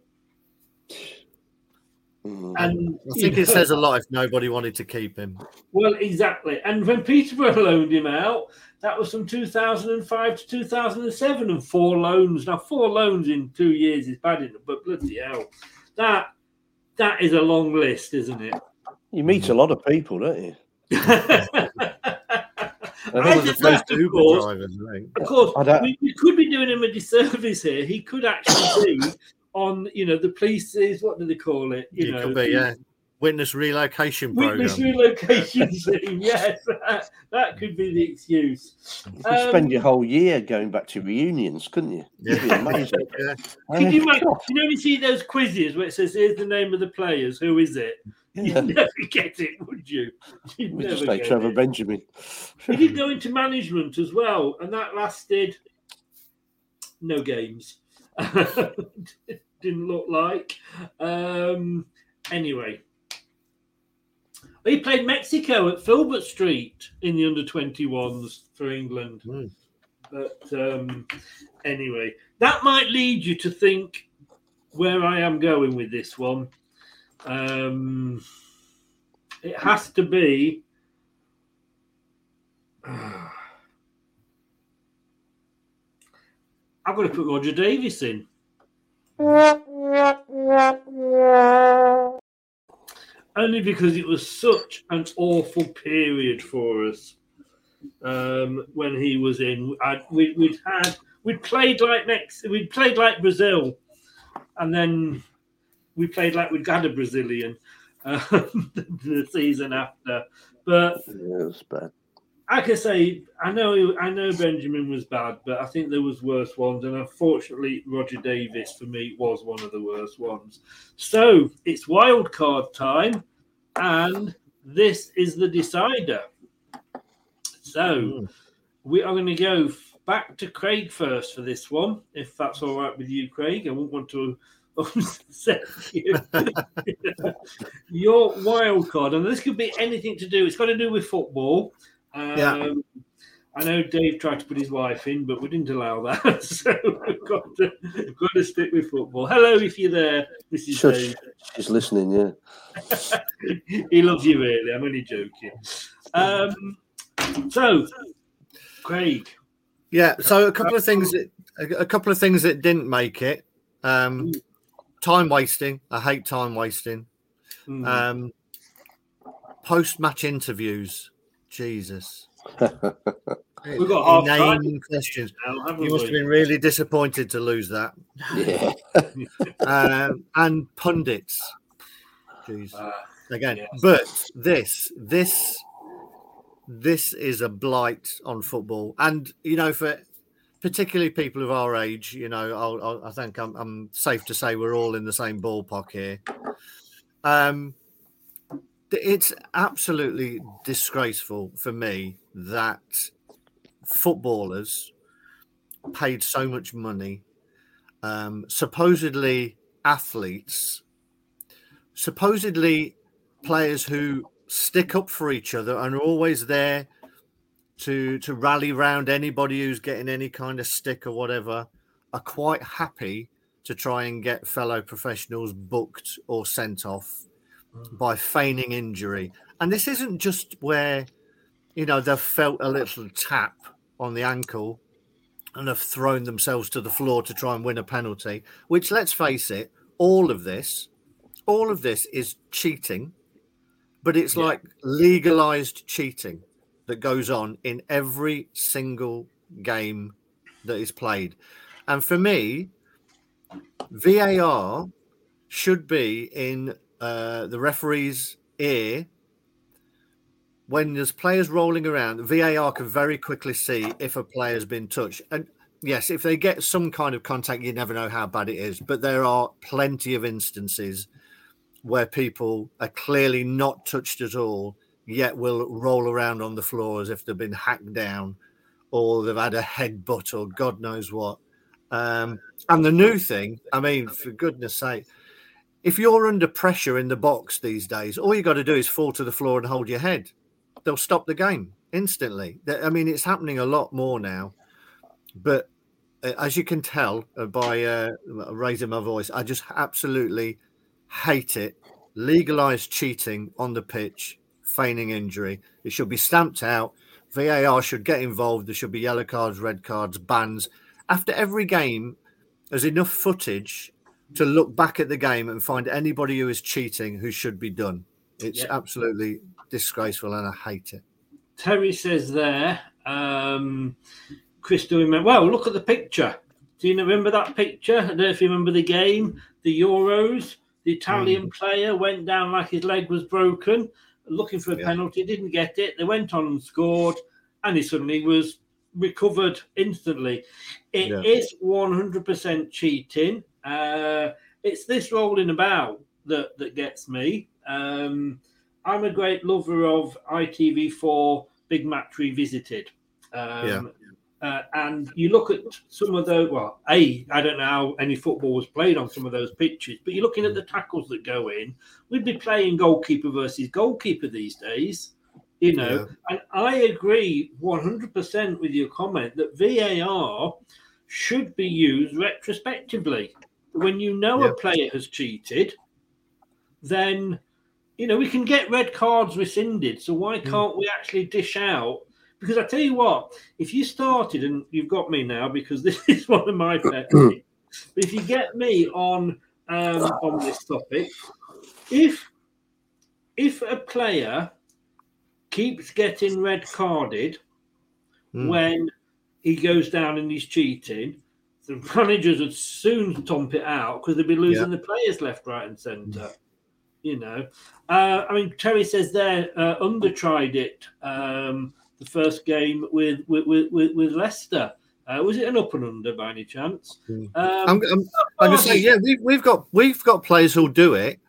Mm. And I think it know- says a lot if nobody wanted to keep him. well, exactly. And when Peterborough loaned him out, that was from 2005 to 2007 and four loans. Now, four loans in two years is bad enough, but bloody hell. That that is a long list, isn't it? You meet a lot of people, don't you? I think just those think, of course, drivers, I think. of course, I don't- we, we could be doing him a disservice here. He could actually be on, you know, the police's, what do they call it? You It know, could be, yeah. Witness relocation Witness program. relocation team, yes, that, that could be the excuse. You could spend Um, your whole year going back to reunions, couldn't you? It'd be amazing. Yeah. Can you, imagine, you know, you see those quizzes where it says, "Here's the name of the players. Who is it?" You'd never get it, would you? You'd We just get Trevor it. Benjamin. He did go into management as well, and that lasted no games. Didn't look like. Um, anyway, he played Mexico at Filbert Street in the under 21s for England. But um, anyway, that might lead you to think where I am going with this one. Um, it has to be. I've got to put Roger Davies in. Only because it was such an awful period for us um, when he was in. I, we, we'd had we'd played like Mex, we'd played like Brazil, and then we played like we'd got a Brazilian um, the season after. But Yeah, it was bad. like I say, I know I know Benjamin was bad, but I think there was worse ones, and unfortunately, Roger Davies for me was one of the worst ones. So it's wild card time, and this is the decider. So we are going to go back to Craig first for this one, if that's all right with you, Craig. I won't want to you. Your wild card, and this could be anything to do. It's got to do with football. Um, Yeah. I know Dave tried to put his wife in, but we didn't allow that. So we've got to, got to stick with football. Hello, if you're there. This is Shush. Dave. She's listening, yeah. he loves you, really. I'm only joking. Um, so, Craig. Yeah, so a couple of things that a a couple of things that didn't make it. Um, time wasting. I hate time wasting. Mm. Um, Post match interviews. Jesus. We've got half time questions. now, You must we? have been really disappointed to lose that. Yeah. um, and pundits. Jeez. Uh, Again, yes. but this, this, this is a blight on football, and you know, for particularly people of our age, you know, I'll, I'll, I think I'm, I'm safe to say we're all in the same ballpark here. Um, it's absolutely disgraceful for me that footballers paid so much money, um, supposedly athletes, supposedly players who stick up for each other and are always there to to rally round anybody who's getting any kind of stick or whatever are quite happy to try and get fellow professionals booked or sent off mm. by feigning injury. And this isn't just where you know they've felt a little tap on the ankle and have thrown themselves to the floor to try and win a penalty which let's face it all of this all of this is cheating but it's like legalized cheating that goes on in every single game that is played. And for me, VAR should be in uh, the referee's ear when there's players rolling around. VAR can very quickly see if a player's been touched. And yes, if they get some kind of contact, you never know how bad it is. But there are plenty of instances where people are clearly not touched at all, yet will roll around on the floor as if they've been hacked down or they've had a headbutt or God knows what. Um, and the new thing, I mean, for goodness sake, if you're under pressure in the box these days, all you got to do is fall to the floor and hold your head. They'll stop the game instantly. I mean, it's happening a lot more now. But uh, as you can tell by uh, raising my voice, I just absolutely hate it. Legalized cheating on the pitch, feigning injury. It should be stamped out. VAR should get involved. There should be yellow cards, red cards, bans. After every game, there's enough footage to look back at the game and find anybody who is cheating who should be done. It's absolutely disgraceful and I hate it. Terry says there, um, Crystal, remember, well, look at the picture. Do you remember that picture? I don't know if you remember the game, the Euros. The Italian player went down like his leg was broken, looking for a Yeah. penalty, didn't get it. They went on and scored, and he suddenly was recovered instantly. It Yeah. is 100% cheating. Uh, it's this rolling about that, that gets me. Um, I'm a great lover of ITV4 Big Match Revisited. Um, Yeah. Uh, and you look at some of those. Well, a I don't know how any football was played on some of those pitches, but you're looking at the tackles that go in. We'd be playing goalkeeper versus goalkeeper these days, you know. And I agree 100% with your comment that VAR should be used retrospectively. When you know a player has cheated, then you know we can get red cards rescinded. So why can't we actually dish out? Because I tell you what, if you started and you've got me now because this is one of my pet but if you get me on um, on this topic, if if a player keeps getting red carded Hmm. when he goes down and he's cheating, the managers would soon stomp it out because they'd be losing Yeah. the players left, right, and centre. You know, uh, I mean, Terry says there uh, under tried it um, the first game with with with, with, with Leicester. Uh, was it an up and under by any chance? Um, I'm, I'm, I'm going to say, yeah, we, we've got we've got players who'll do it,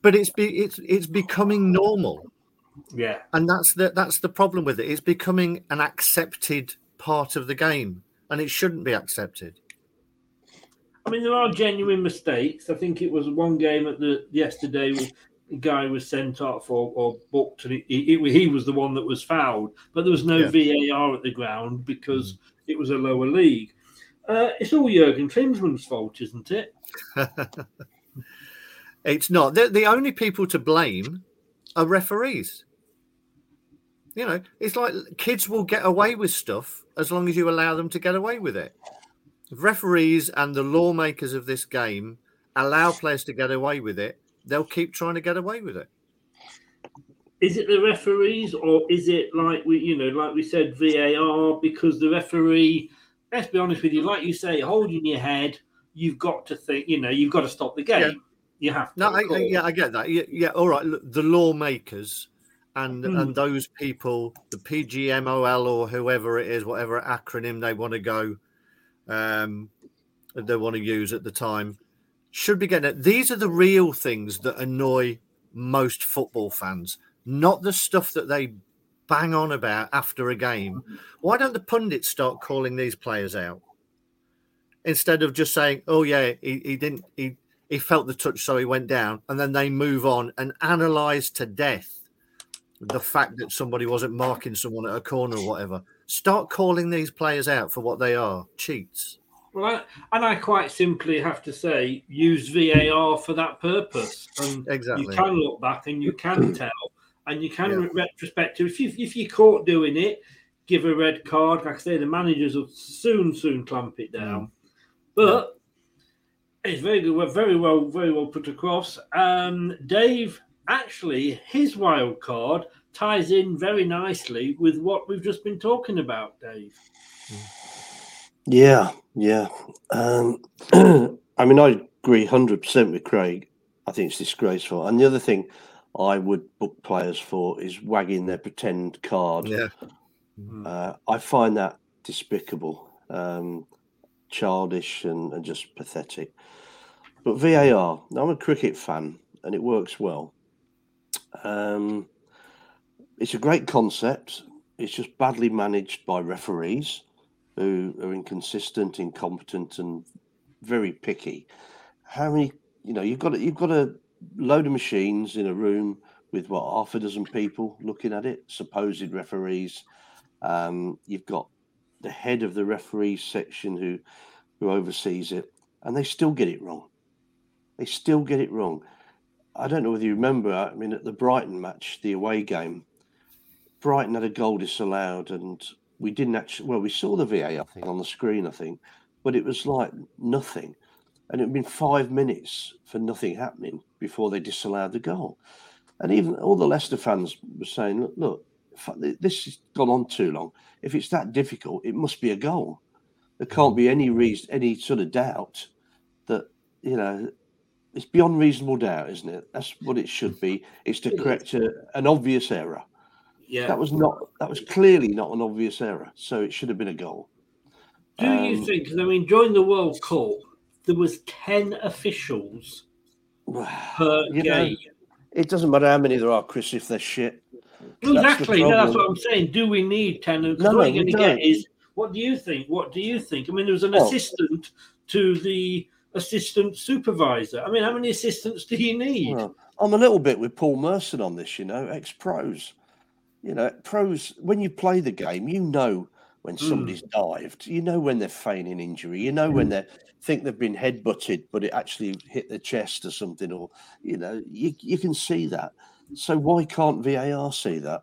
but it's be, it's it's becoming normal, yeah. and that's the that's the problem with it. It's becoming an accepted part of the game, and it shouldn't be accepted. I mean, there are genuine mistakes. I think it was one game at the yesterday. Guy was sent off or, or booked, and he, he, he was the one that was fouled. But there was no Yeah. VAR at the ground because it was a lower league. Uh, it's all Jurgen Klinsmann's fault, isn't it? It's not. The, the only people to blame are referees. You know, it's like kids will get away with stuff as long as you allow them to get away with it. Referees and the lawmakers of this game allow players to get away with it, they'll keep trying to get away with it. Is it the referees, or is it like we, you know, like we said, VAR? Because the referee, let's be honest with you, like you say, holding your head, you've got to think, you know, you've got to stop the game. You have to. No, I, I- yeah, I get that. Yeah, yeah all right. Look, the lawmakers and Hmm. and those people, the PGMOL or whoever it is, whatever acronym they want to go, um, they want to use at the time, should be getting it. These are the real things that annoy most football fans, not the stuff that they bang on about after a game. Why don't the pundits start calling these players out instead of just saying, "Oh yeah, he, he didn't he he felt the touch, so he went down," and then they move on and analyze to death the fact that somebody wasn't marking someone at a corner or whatever. Start calling these players out for what they are cheats. Well, I, and I quite simply have to say, use VAR for that purpose. And Exactly. you can look back and you can tell, and you can Yeah. retrospective. If you if you're caught doing it, give a red card. Like I say, the managers will soon soon clamp it down. But it's very good. Well, very well, very well put across. Um, Dave, actually, his wild card ties in very nicely with what we've just been talking about, Dave. Yeah, yeah. Um, I mean, I agree 100% with Craig. I think it's disgraceful. And the other thing I would book players for is wagging their pretend card. Yeah. Uh, I find that despicable, um, childish, and, and just pathetic. But VAR, I'm a cricket fan and it works well. Um, it's a great concept. It's just badly managed by referees who are inconsistent, incompetent, and very picky. How many? You know, you've got a, you've got a load of machines in a room with what half a dozen people looking at it, supposed referees. Um, you've got the head of the referees section who who oversees it, and they still get it wrong. They still get it wrong. I don't know whether you remember. I mean, at the Brighton match, the away game, Brighton had a goal disallowed, and we didn't actually. Well, we saw the VAR thing on the screen, I think, but it was like nothing, and it had been five minutes for nothing happening before they disallowed the goal. And even all the Leicester fans were saying, "Look, look, this has gone on too long. If it's that difficult, it must be a goal. There can't be any reason, any sort of doubt that you know." It's beyond reasonable doubt, isn't it? That's what it should be. It's to correct a, an obvious error. Yeah. That was not. That was clearly not an obvious error. So it should have been a goal. Do you um, think? I mean, during the World Cup, there was ten officials per You know, game. It doesn't matter how many there are, Chris, if they're shit. Exactly. the no, that's what I'm saying. Do we need ten? No, what no, you're going to get is what do you think? What do you think? I mean, there was an Well- assistant to the assistant supervisor. I mean, how many assistants do you need? Well, I'm a little bit with Paul Merson on this, you know, ex pros. You know, pros, when you play the game, you know when Hmm. somebody's dived, you know when they're feigning injury, you know when they think they've been headbutted, but it actually hit the chest or something, or, you know, you, you can see that. So why can't VAR see that?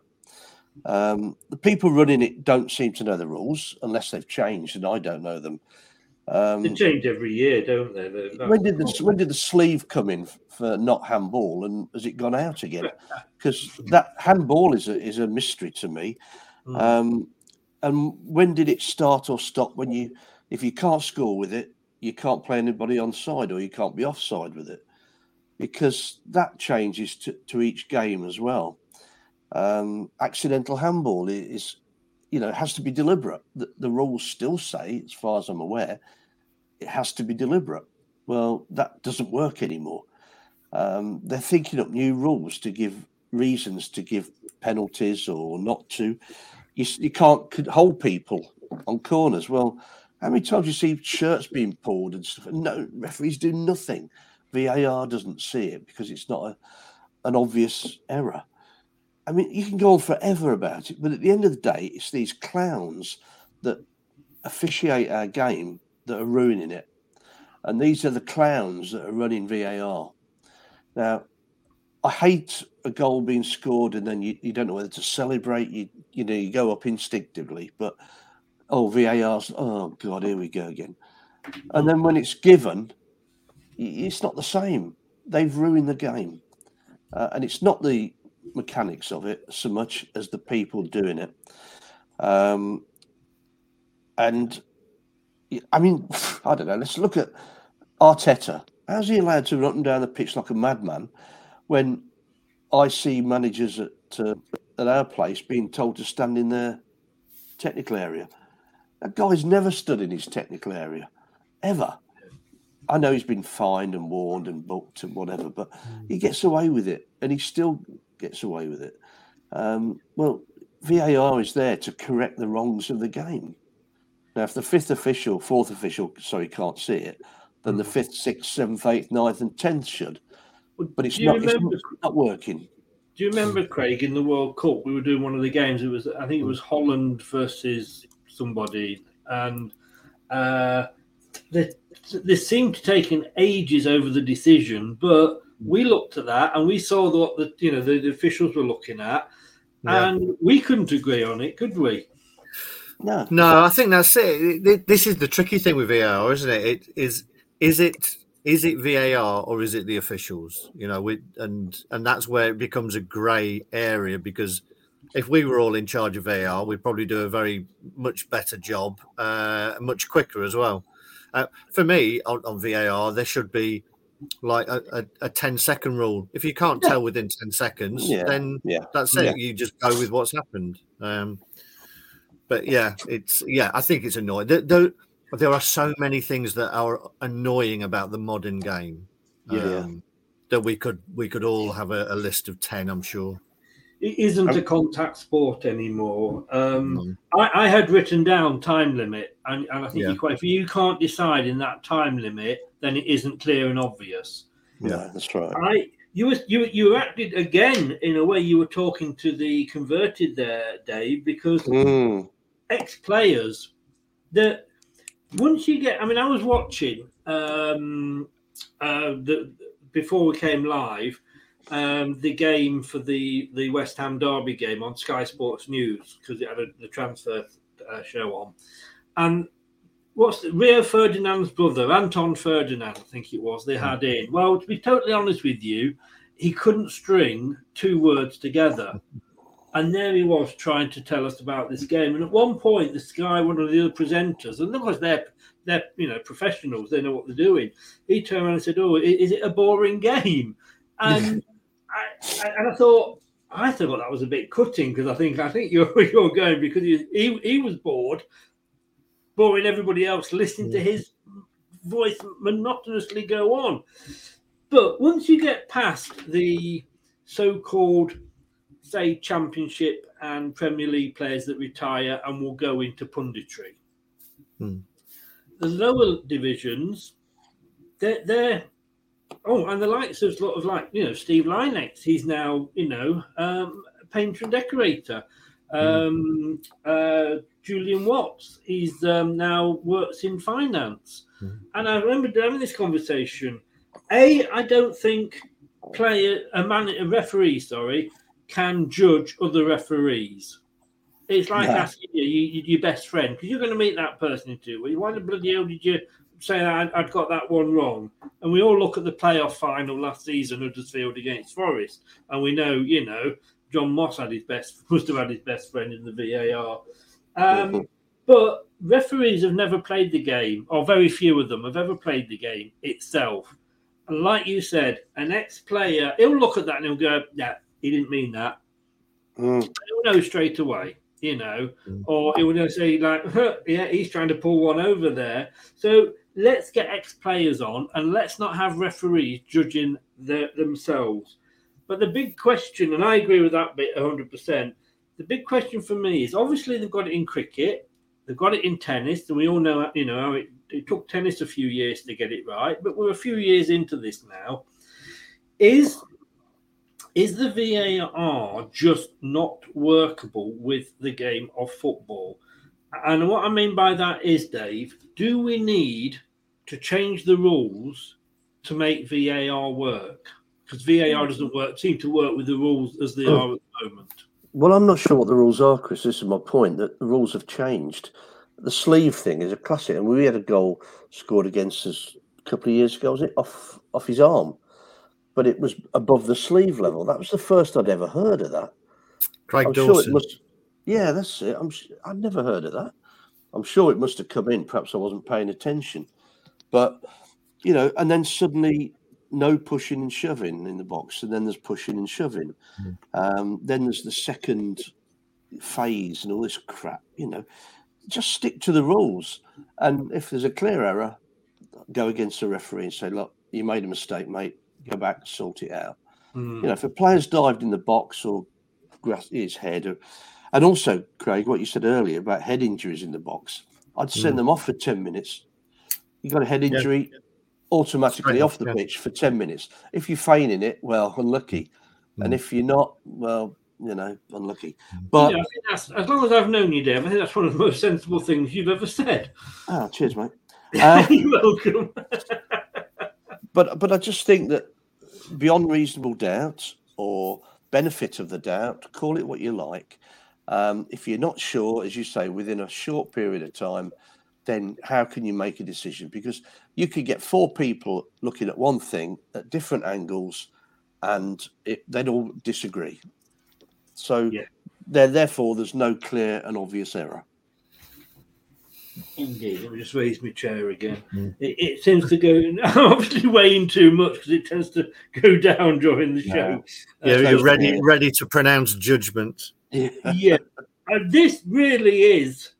Um, the people running it don't seem to know the rules unless they've changed, and I don't know them. Um, They change every year, don't they? When did the the when did the sleeve come in for not handball, and has it gone out again? Because that handball is a is a mystery to me. Mm. Um, and when did it start or stop? When you if you can't score with it, you can't play anybody on side, or you can't be offside with it, because that changes to, to each game as well. Um, accidental handball is, you know, has to be deliberate. The, the rules still say, as far as I'm aware, it has to be deliberate. Well, that doesn't work anymore. Um, they're thinking up new rules to give reasons to give penalties or not to. You, you can't hold people on corners. Well, how many times you see shirts being pulled and stuff? No, referees do nothing. VAR doesn't see it because it's not a, an obvious error. I mean, you can go on forever about it, but at the end of the day, it's these clowns that officiate our game that are ruining it. And these are the clowns that are running VAR. Now, I hate a goal being scored and then you, you don't know whether to celebrate. You you know you go up instinctively, but oh VAR's oh god here we go again. And then when it's given, it's not the same. They've ruined the game, uh, and it's not the mechanics of it so much as the people doing it. Um, and I mean, I don't know. Let's look at Arteta. How's he allowed to run up and down the pitch like a madman when I see managers at uh, at our place being told to stand in their technical area? That guy's never stood in his technical area, ever. I know he's been fined and warned and booked and whatever, but he gets away with it, and he still gets away with it. Um, well, VAR is there to correct the wrongs of the game. Now, if the fifth official, fourth official, sorry, can't see it, then the fifth, sixth, seventh, eighth, ninth, and tenth should. But it's not. It's not working. Do you remember Craig in the World Cup? We were doing one of the games. It was I think it was Holland versus somebody, and uh, they, they seemed to taking ages over the decision. But we looked at that and we saw what the you know the, the officials were looking at, Yeah. and we couldn't agree on it, could we? No, No, I think that's it. This is the tricky thing with VAR, isn't it? It is is it is it VAR or is it the officials? You know, we, and and that's where it becomes a grey area because if we were all in charge of VAR, we'd probably do a very much better job, uh, much quicker as well. Uh, for me, on, on VAR, there should be like a, a, a 10 second rule. If you can't tell within 10 seconds, Yeah, then yeah, that's it. You just go with what's happened. Um, but yeah, it's yeah. I think it's annoying. There, there, there are so many things that are annoying about the modern game. Yeah. um, that we could we could all have a, a list of ten. I'm sure. It isn't a contact sport anymore. Um, I, I had written down time limit, and, and I think Yeah. quite, if you can't decide in that time limit, then it isn't clear and obvious. Yeah, that's right. I you were you you acted again in a way you were talking to the converted there, Dave, because Mm. Ex players that once you get I mean I was watching um uh the before we came live um the game for the the West Ham Derby game on Sky Sports News because it had a, the transfer uh, show on. And what's the, Rio Ferdinand's brother Anton Ferdinand I think it was they had in. Well to be totally honest with you he couldn't string two words together and there he was trying to tell us about this game. And at one point, this guy, one of the other presenters, and of course they're they're you know professionals, they know what they're doing. He turned around and said, "Oh, is it a boring game?" And I, I- and I thought I thought that was a bit cutting because I think I think you're you're going because he he, he was bored, boring everybody else listening to his voice monotonously go on. But once you get past the so-called, say, Championship and Premier League players that retire and will go into punditry. Hmm. The lower divisions, they're, they're oh, and the likes of sort of like you know Steve Lynex, he's now you know um, painter and decorator. Um, uh, Julian Watts, he's um, now works in finance. And I remember having this conversation. A, I don't think player a man a referee, sorry, can judge other referees. It's like No. asking you, you, your best friend because you're going to meet that person in two weeks. Why the bloody hell did you say I, I'd got that one wrong? And we all look at the playoff final last season, Huddersfield against Forest, and we know, you know, Jon Moss had his best, must have had his best friend in the VAR. Um, but referees have never played the game, or very few of them have ever played the game itself. And like you said, an ex-player, he'll look at that and he'll go, "Yeah, he didn't mean that." Mm. He'll know straight away, you know, or he will say like, "Huh, "Yeah, he's trying to pull one over there." So let's get ex-players on, and let's not have referees judging their, themselves. But the big question, and I agree with that bit 100%, the big question for me is obviously they've got it in cricket, they've got it in tennis, and we all know, you know, how it, it took tennis a few years to get it right, but we're a few years into this now. Is is the VAR just not workable with the game of football? And what I mean by that is, Dave, do we need to change the rules to make VAR work? Because VAR doesn't work, seem to work with the rules as they oh. are at the moment. Well, I'm not sure what the rules are, Chris. This is my point that the rules have changed. The sleeve thing is a classic, and we had a goal scored against us a couple of years ago. Was it off off his arm? But it was above the sleeve level. That was the first I'd ever heard of that. Craig I'm sure it Dawson. must. Yeah, that's it. I'm. I'd never heard of that. I'm sure it must have come in. Perhaps I wasn't paying attention, but you know, and then suddenly no pushing and shoving in the box, and then there's pushing and shoving. Um, then there's the second phase and all this crap. You know, just stick to the rules, and if there's a clear error, go against the referee and say, "Look, you made a mistake, mate. Go back, and sort it out." You know, if a player's dived in the box or grasped his head, or, and also, Craig, what you said earlier about head injuries in the box, I'd send Mm. them off for 10 minutes. You got a head Yeah. injury, automatically Straight off off, the yeah. pitch for 10 minutes. If you're feigning it, well, unlucky. Mm. And if you're not, well, you know, unlucky. But, yeah, I as long as I've known you, Dave, I think that's one of the most sensible things you've ever said. oh, cheers, mate. Uh, You're welcome. but but I just think that beyond reasonable doubt or benefit of the doubt, call it what you like. Um, if you're not sure, as you say, within a short period of time, then how can you make a decision? Because you could get four people looking at one thing at different angles, and it, they'd all disagree. So there, therefore, there's no clear and obvious error. Indeed, let me just raise my chair again. It, it seems to go I'm obviously weighing too much because it tends to go down during the show. Yeah, Uh, you're ready ready to pronounce judgment. yeah. And this really is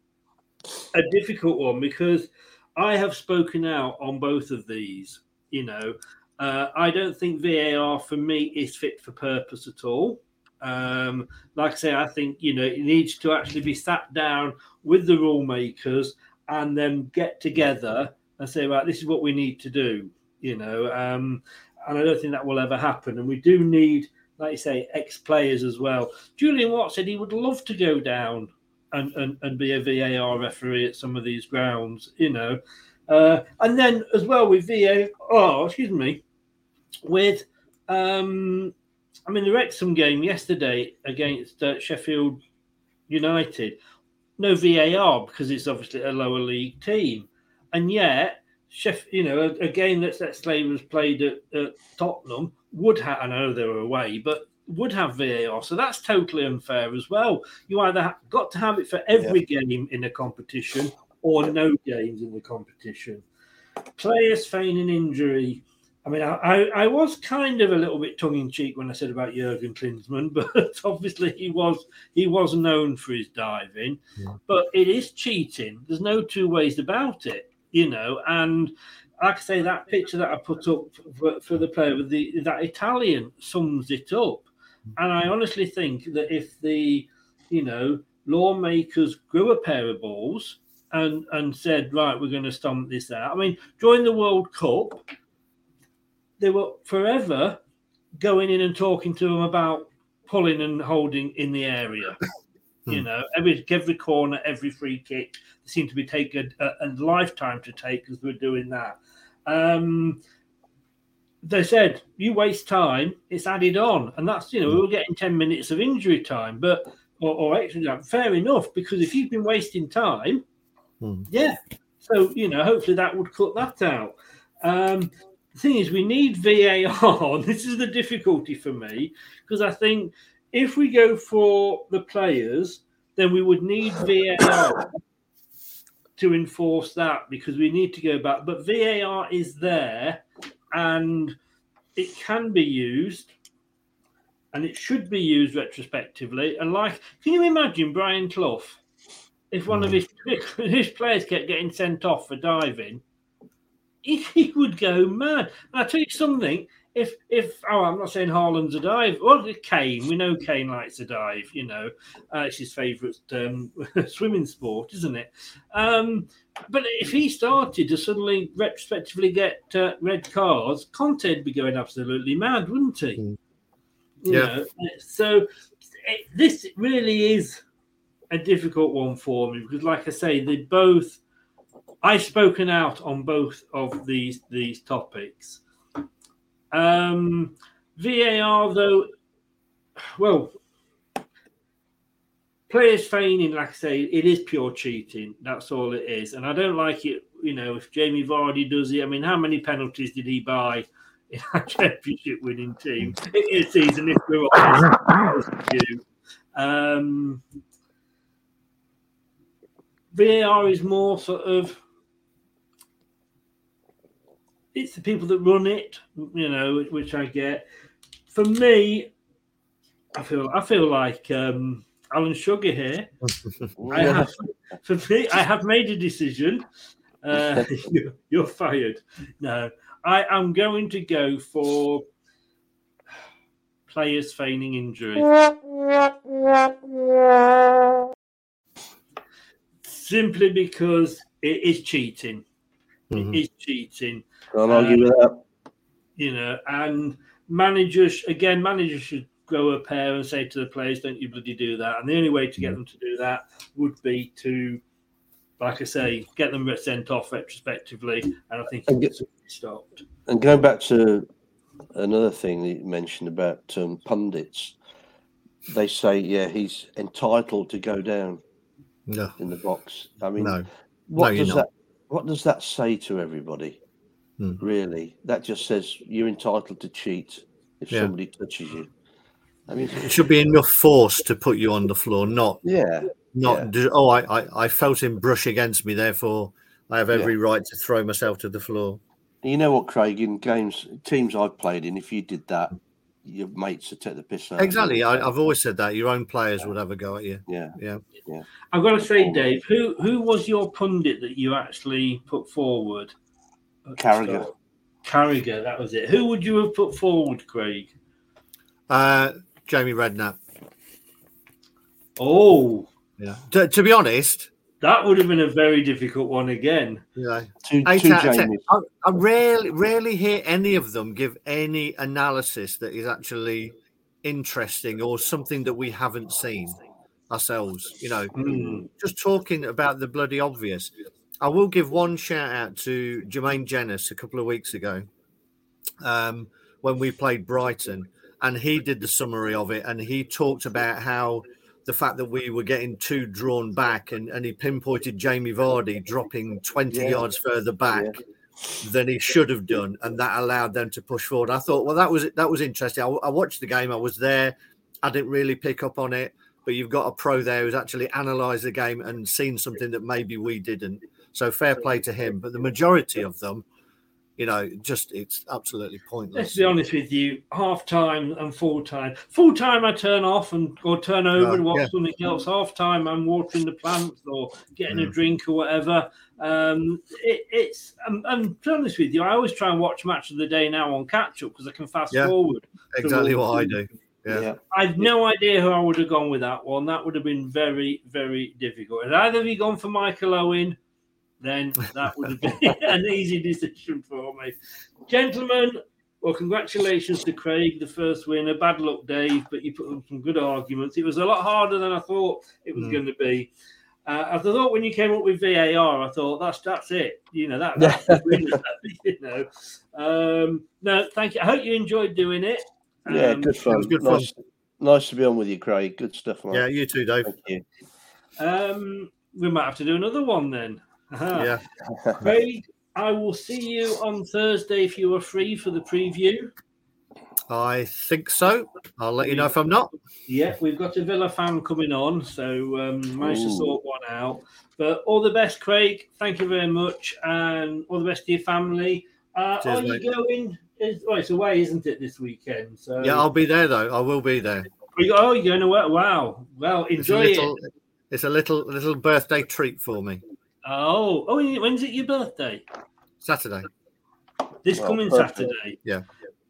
a difficult one because I have spoken out on both of these. You know, uh, I don't think VAR for me is fit for purpose at all. Um, like I say, I think you know it needs to actually be sat down with the rule makers and then get together and say, right, this is what we need to do. You know, um, and I don't think that will ever happen. And we do need, like you say, ex players as well. Julian Watt said he would love to go down and, and, and be a VAR referee at some of these grounds, you know. Uh, and then as well with VAR, oh, excuse me, with, um, I mean, the Wrexham game yesterday against uh, Sheffield United, no VAR because it's obviously a lower league team. And yet, Chef, you know, a, a game that Slade was played at, at Tottenham would have, I know they were away, but would have VAR. So that's totally unfair as well. You either got to have it for every game in a competition or no games in the competition. Players feigning injury. I mean, I, I, I was kind of a little bit tongue in cheek when I said about Jurgen Klinsmann, but obviously he was he was known for his diving. But it is cheating. There's no two ways about it, you know. And like I say, that picture that I put up for, for the player with the that Italian sums it up. And I honestly think that if the, you know, lawmakers grew a pair of balls and and said, right, we're going to stomp this out. I mean, during the World Cup, they were forever going in and talking to them about pulling and holding in the area. You Hmm. know, every every corner, every free kick, seemed to be taken a, a lifetime to take because we're doing that. Um, they said you waste time, it's added on, and that's you know we were getting ten minutes of injury time, but or, or extra time. Fair enough, because if you've been wasting time, Hmm. yeah. So you know, hopefully that would cut that out. Um, thing is, we need VAR. this is the difficulty for me because I think if we go for the players, then we would need VAR to enforce that because we need to go back. But VAR is there and it can be used and it should be used retrospectively. And like, can you imagine Brian Clough if one of hmm. his his players kept getting sent off for diving? He, he would go mad. And I tell you something. If if oh, I'm not saying Haaland's a dive. Well, Kane, we know Kane likes to dive. You know, uh, it's his favourite um, swimming sport, isn't it? Um, but if he started to suddenly retrospectively get uh, red cards, Conte'd be going absolutely mad, wouldn't he? You Yeah. know, so it, this really is a difficult one for me because, like I say, they both. I've spoken out on both of these these topics. Um, VAR, though, well, players feigning, like I say, it is pure cheating. That's all it is, and I don't like it. You know, if Jamie Vardy does it, I mean, how many penalties did he buy in our championship winning team in a season? If we're honest. Um, VAR is more sort of it's the people that run it, you know, which I get. For me, I feel I feel like um, Alan Sugar here. I have, for me, I have made a decision. Uh, you're, you're fired. No, I am going to go for players feigning injury. Simply because it is cheating. Mhm. It is cheating. Can't argue with that. You know, and managers again, managers should grow a pair and say to the players, "Don't you bloody do that." And the only way to get them to do that would be to, like I say, get them sent off retrospectively, and I think it gets stopped. And going back to another thing that you mentioned about um, pundits, they say, yeah, he's entitled to go down No. in the box. I mean, No. what No, does that what does that say to everybody? Hmm. Really, that just says you're entitled to cheat if Yeah. somebody touches you. I mean, It should be enough force to put you on the floor, not yeah, not yeah. do- oh I, I I felt him brush against me, therefore I have every right to throw myself to the floor. You know what, Craig? In games, teams I've played in, if you did that, your mates to take the piss out. Exactly. I, I've always said that your own players would have a go at you. Yeah, yeah, yeah. I've got to say, Dave, who who was your pundit that you actually put forward? at the Carragher. Carragher, that was it. Who would you have put forward, Craig? Uh, Jamie Redknapp. Oh, Yeah. To, to be honest, that would have been a very difficult one again. Yeah. Two, Eight two out of ten. I, I rarely, rarely hear any of them give any analysis that is actually interesting or something that we haven't seen ourselves. You know, Hmm. just talking about the bloody obvious. I will give one shout out to Jermaine Jenas a couple of weeks ago um, when we played Brighton, and he did the summary of it, and he talked about how the fact that we were getting too drawn back, and, and he pinpointed Jamie Vardy dropping 20 Yeah. yards further back than he should have done, and that allowed them to push forward. I thought, well, that was that was interesting. I, I watched the game, I was there, I didn't really pick up on it, but you've got a pro there who's actually analysed the game and seen something that maybe we didn't. So fair play to him. But the majority of them, you know, just it's absolutely pointless. Let's be honest with you, half time and full time. Full time I turn off and or turn over Right, and watch yeah. something else. Half time I'm watering the plants or getting a drink or whatever. Um, it, it's um, and to be honest with you, I always try and watch match of the day now on catch up because I can fast Yeah, forward. exactly what I do. Yeah. I've no idea who I would have gone with that one. That would have been very, very difficult. Had either of you gone for Michael Owen, then that would have been an easy decision for me. Gentlemen, well, congratulations to Craig, the first winner. Bad luck, Dave, but you put up some good arguments. It was a lot harder than I thought it was Mm. going to be. Uh, I thought when you came up with VAR, I thought that's that's it. You know that. That's the winner, you know. Um, no, thank you. I hope you enjoyed doing it. Yeah, Um, good fun. was good nice, nice to be on with you, Craig. Good stuff, man. Yeah, you too, Dave. Thank you. Um, we might have to do another one then. Aha. Yeah. Craig, I will see you on Thursday if you are free for the preview. I think so. I'll let you know if I'm not. Yeah, we've got a Villa fan coming on, so um, managed to Ooh. sort one out. But all the best, Craig. Thank you very much, and all the best to your family. Uh, Cheers, are you mate. going? Is, oh, it's away, isn't it, this weekend? So Yeah, I'll be there though. I will be there. Are you, oh, you're going away? Wow. Well, It's a enjoy little, it. it's a little, little birthday treat for me. Oh, oh, when's it your birthday? Saturday. This Well, coming perfect. Saturday. Yeah.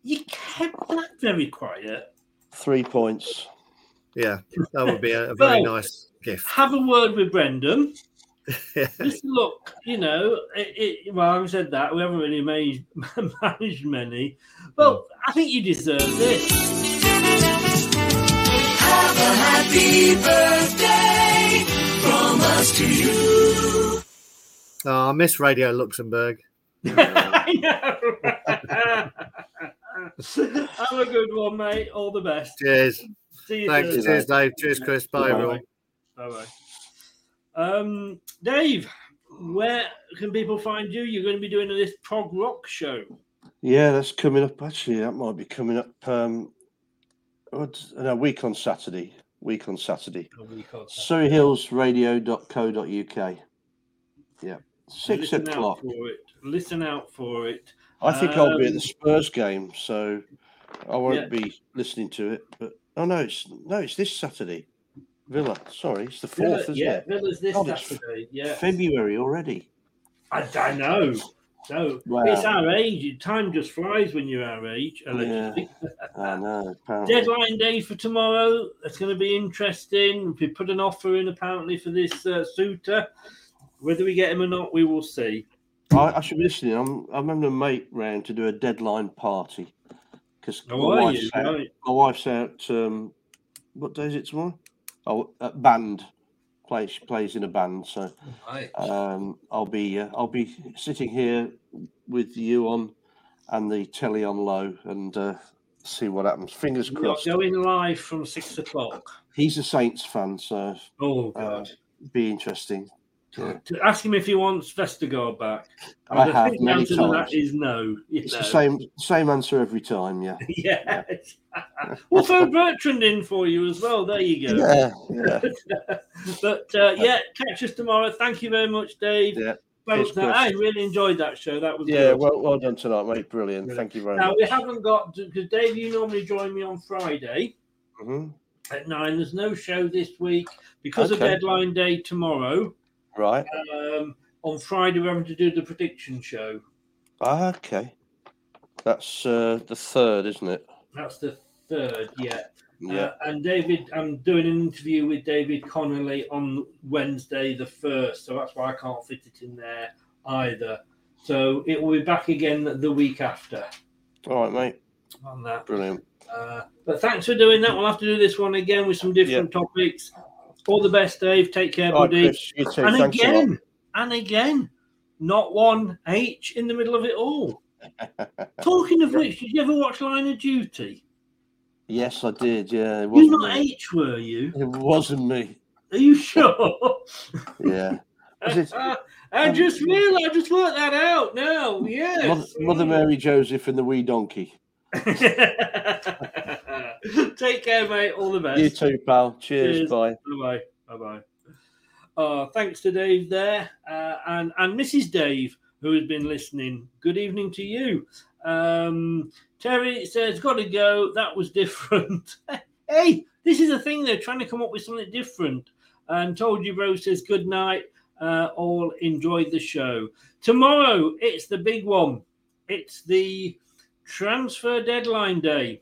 You kept that very quiet. Three points. Yeah, that would be a, a very Well, nice gift. Have a word with Brendan. Just look, you know, it, it, well, I've said that we haven't really managed, managed many. Well, mm. I think you deserve this. Have a happy birthday from us to you. Oh, I miss Radio Luxembourg. I know. Have a good one, mate. All the best. Cheers. See you Thanks. Thursday. Cheers, Dave. Cheers, Chris. Bye, everyone. Bye bye. Um, Dave, where can people find you? You're going to be doing this prog rock show. Yeah, that's coming up. Actually, that might be coming up. Um, what's- no, week on Saturday. Week on Saturday. A week on SurreyHillsRadio.co.uk. Yeah, six Listen o'clock. Out for it. Listen out for it. I think I'll be at Um, the Spurs game, so I won't Yeah. be listening to it. But oh no, it's no, it's this Saturday. Villa. Sorry, it's the Villa- fourth, isn't yeah, it? Villa's this Saturday. Yeah, February already. I, I know. So Wow. it's our age. Time just flies when you're our age. Yeah, I know. Apparently. Deadline day for tomorrow. It's going to be interesting. We put an offer in apparently for this uh, Souttar. Whether we get him or not, we will see. I, I should be listening. I'm I'm having a mate round to do a deadline party because my are wife's out. My wife's out. Um, what day is it tomorrow? Oh, at band. Plays she plays in a band, so Right. um, I'll be uh, I'll be sitting here with you on and the telly on low and uh, see what happens. Fingers You're crossed. going live from six o'clock. He's a Saints fan, so Oh uh, God! be interesting. Yeah. To ask him if he wants Vestergaard back. I have many answer to that times. is no. It's know. the same same answer every time. Yeah. Yeah. we'll throw Bertrand in for you as well. There you go. Yeah, yeah. but uh, yeah, catch us tomorrow. Thank you very much, Dave. Yeah. Now, I really enjoyed that show. That was Yeah, good. well, well done tonight, mate. Brilliant. Thank you very now much. Now we haven't got because Dave, you normally join me on Friday Mhm. at nine. There's no show this week because of deadline day tomorrow. Right. Um, on Friday, we're having to do the prediction show. Ah, okay. That's uh, the third, isn't it? That's the third, yeah. Yeah. Uh, and David, I'm doing an interview with David Connolly on Wednesday the first, so that's why I can't fit it in there either. So it will be back again the week after All right, mate. on that. Brilliant. Uh, but thanks for doing that. We'll have to do this one again with some different topics. All the best, Dave. Take care, All right, buddy. Too. And Thanks again, and again, not one H in the middle of it all. Talking of which, did you ever watch Line of Duty? Yes, I did. Yeah, it You wasn't not me. H, were you? It wasn't me. Are you sure? Yeah. It I just um, realized, I just worked that out now. Mother, Yes. Mother Mary Joseph and the wee donkey? Take care, mate. All the best. You too, pal. Cheers. Bye. Bye bye. Bye bye. Uh, thanks to Dave there, uh, and and Mrs. Dave who has been listening. Good evening to you. Um, Terry says, "Got to go. That was different." hey, this is the thing. They're trying to come up with something different. And told you, bro says, "Good night." Uh, all enjoyed the show. Tomorrow, it's the big one. It's the transfer deadline day.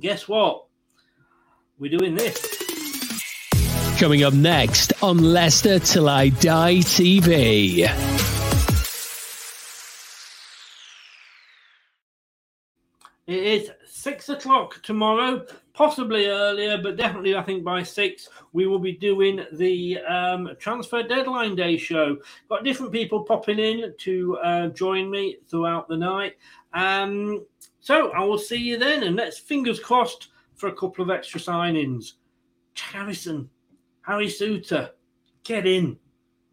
Guess what? We're doing this. Coming up next on Leicester Till I Die TV. It is six o'clock tomorrow, possibly earlier, but definitely I think by six we will be doing the um, transfer deadline day show. Got different people popping in to uh, join me throughout the night. Um, so I will see you then, and let's fingers crossed for a couple of extra signings. Harrison, Harry Souttar, get in,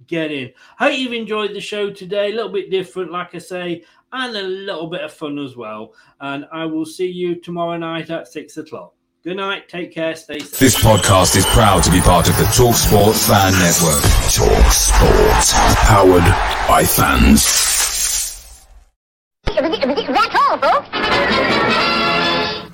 get in. I Hope you've enjoyed the show today. A little bit different, like I say, and a little bit of fun as well. And I will see you tomorrow night at six o'clock. Good night. Take care. Stay safe. This podcast is proud to be part of the Talk Sport Fan Network. Talk Sport, powered by fans.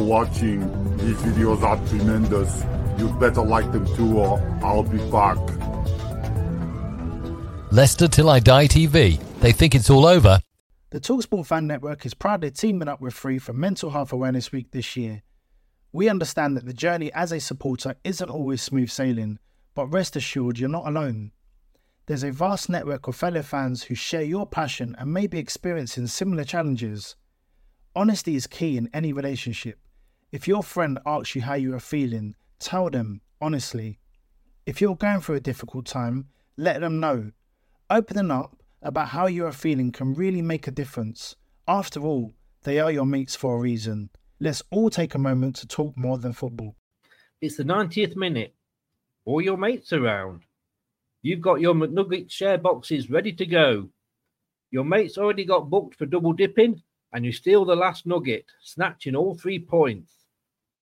For watching. These videos are tremendous. You'd better like them too or I'll be back. Leicester Till I Die TV. They think it's all over. The Talksport Fan Network is proudly teaming up with Free for Mental Health Awareness Week this year. We understand that the journey as a supporter isn't always smooth sailing, but rest assured you're not alone. There's a vast network of fellow fans who share your passion and may be experiencing similar challenges. Honesty is key in any relationship. If your friend asks you how you are feeling, tell them honestly. If you're going through a difficult time, let them know. Opening up about how you are feeling can really make a difference. After all, they are your mates for a reason. Let's all take a moment to talk more than football. It's the 90th minute. All your mates around. You've got your McNugget share boxes ready to go. Your mates already got booked for double dipping, and you steal the last nugget, snatching all three points.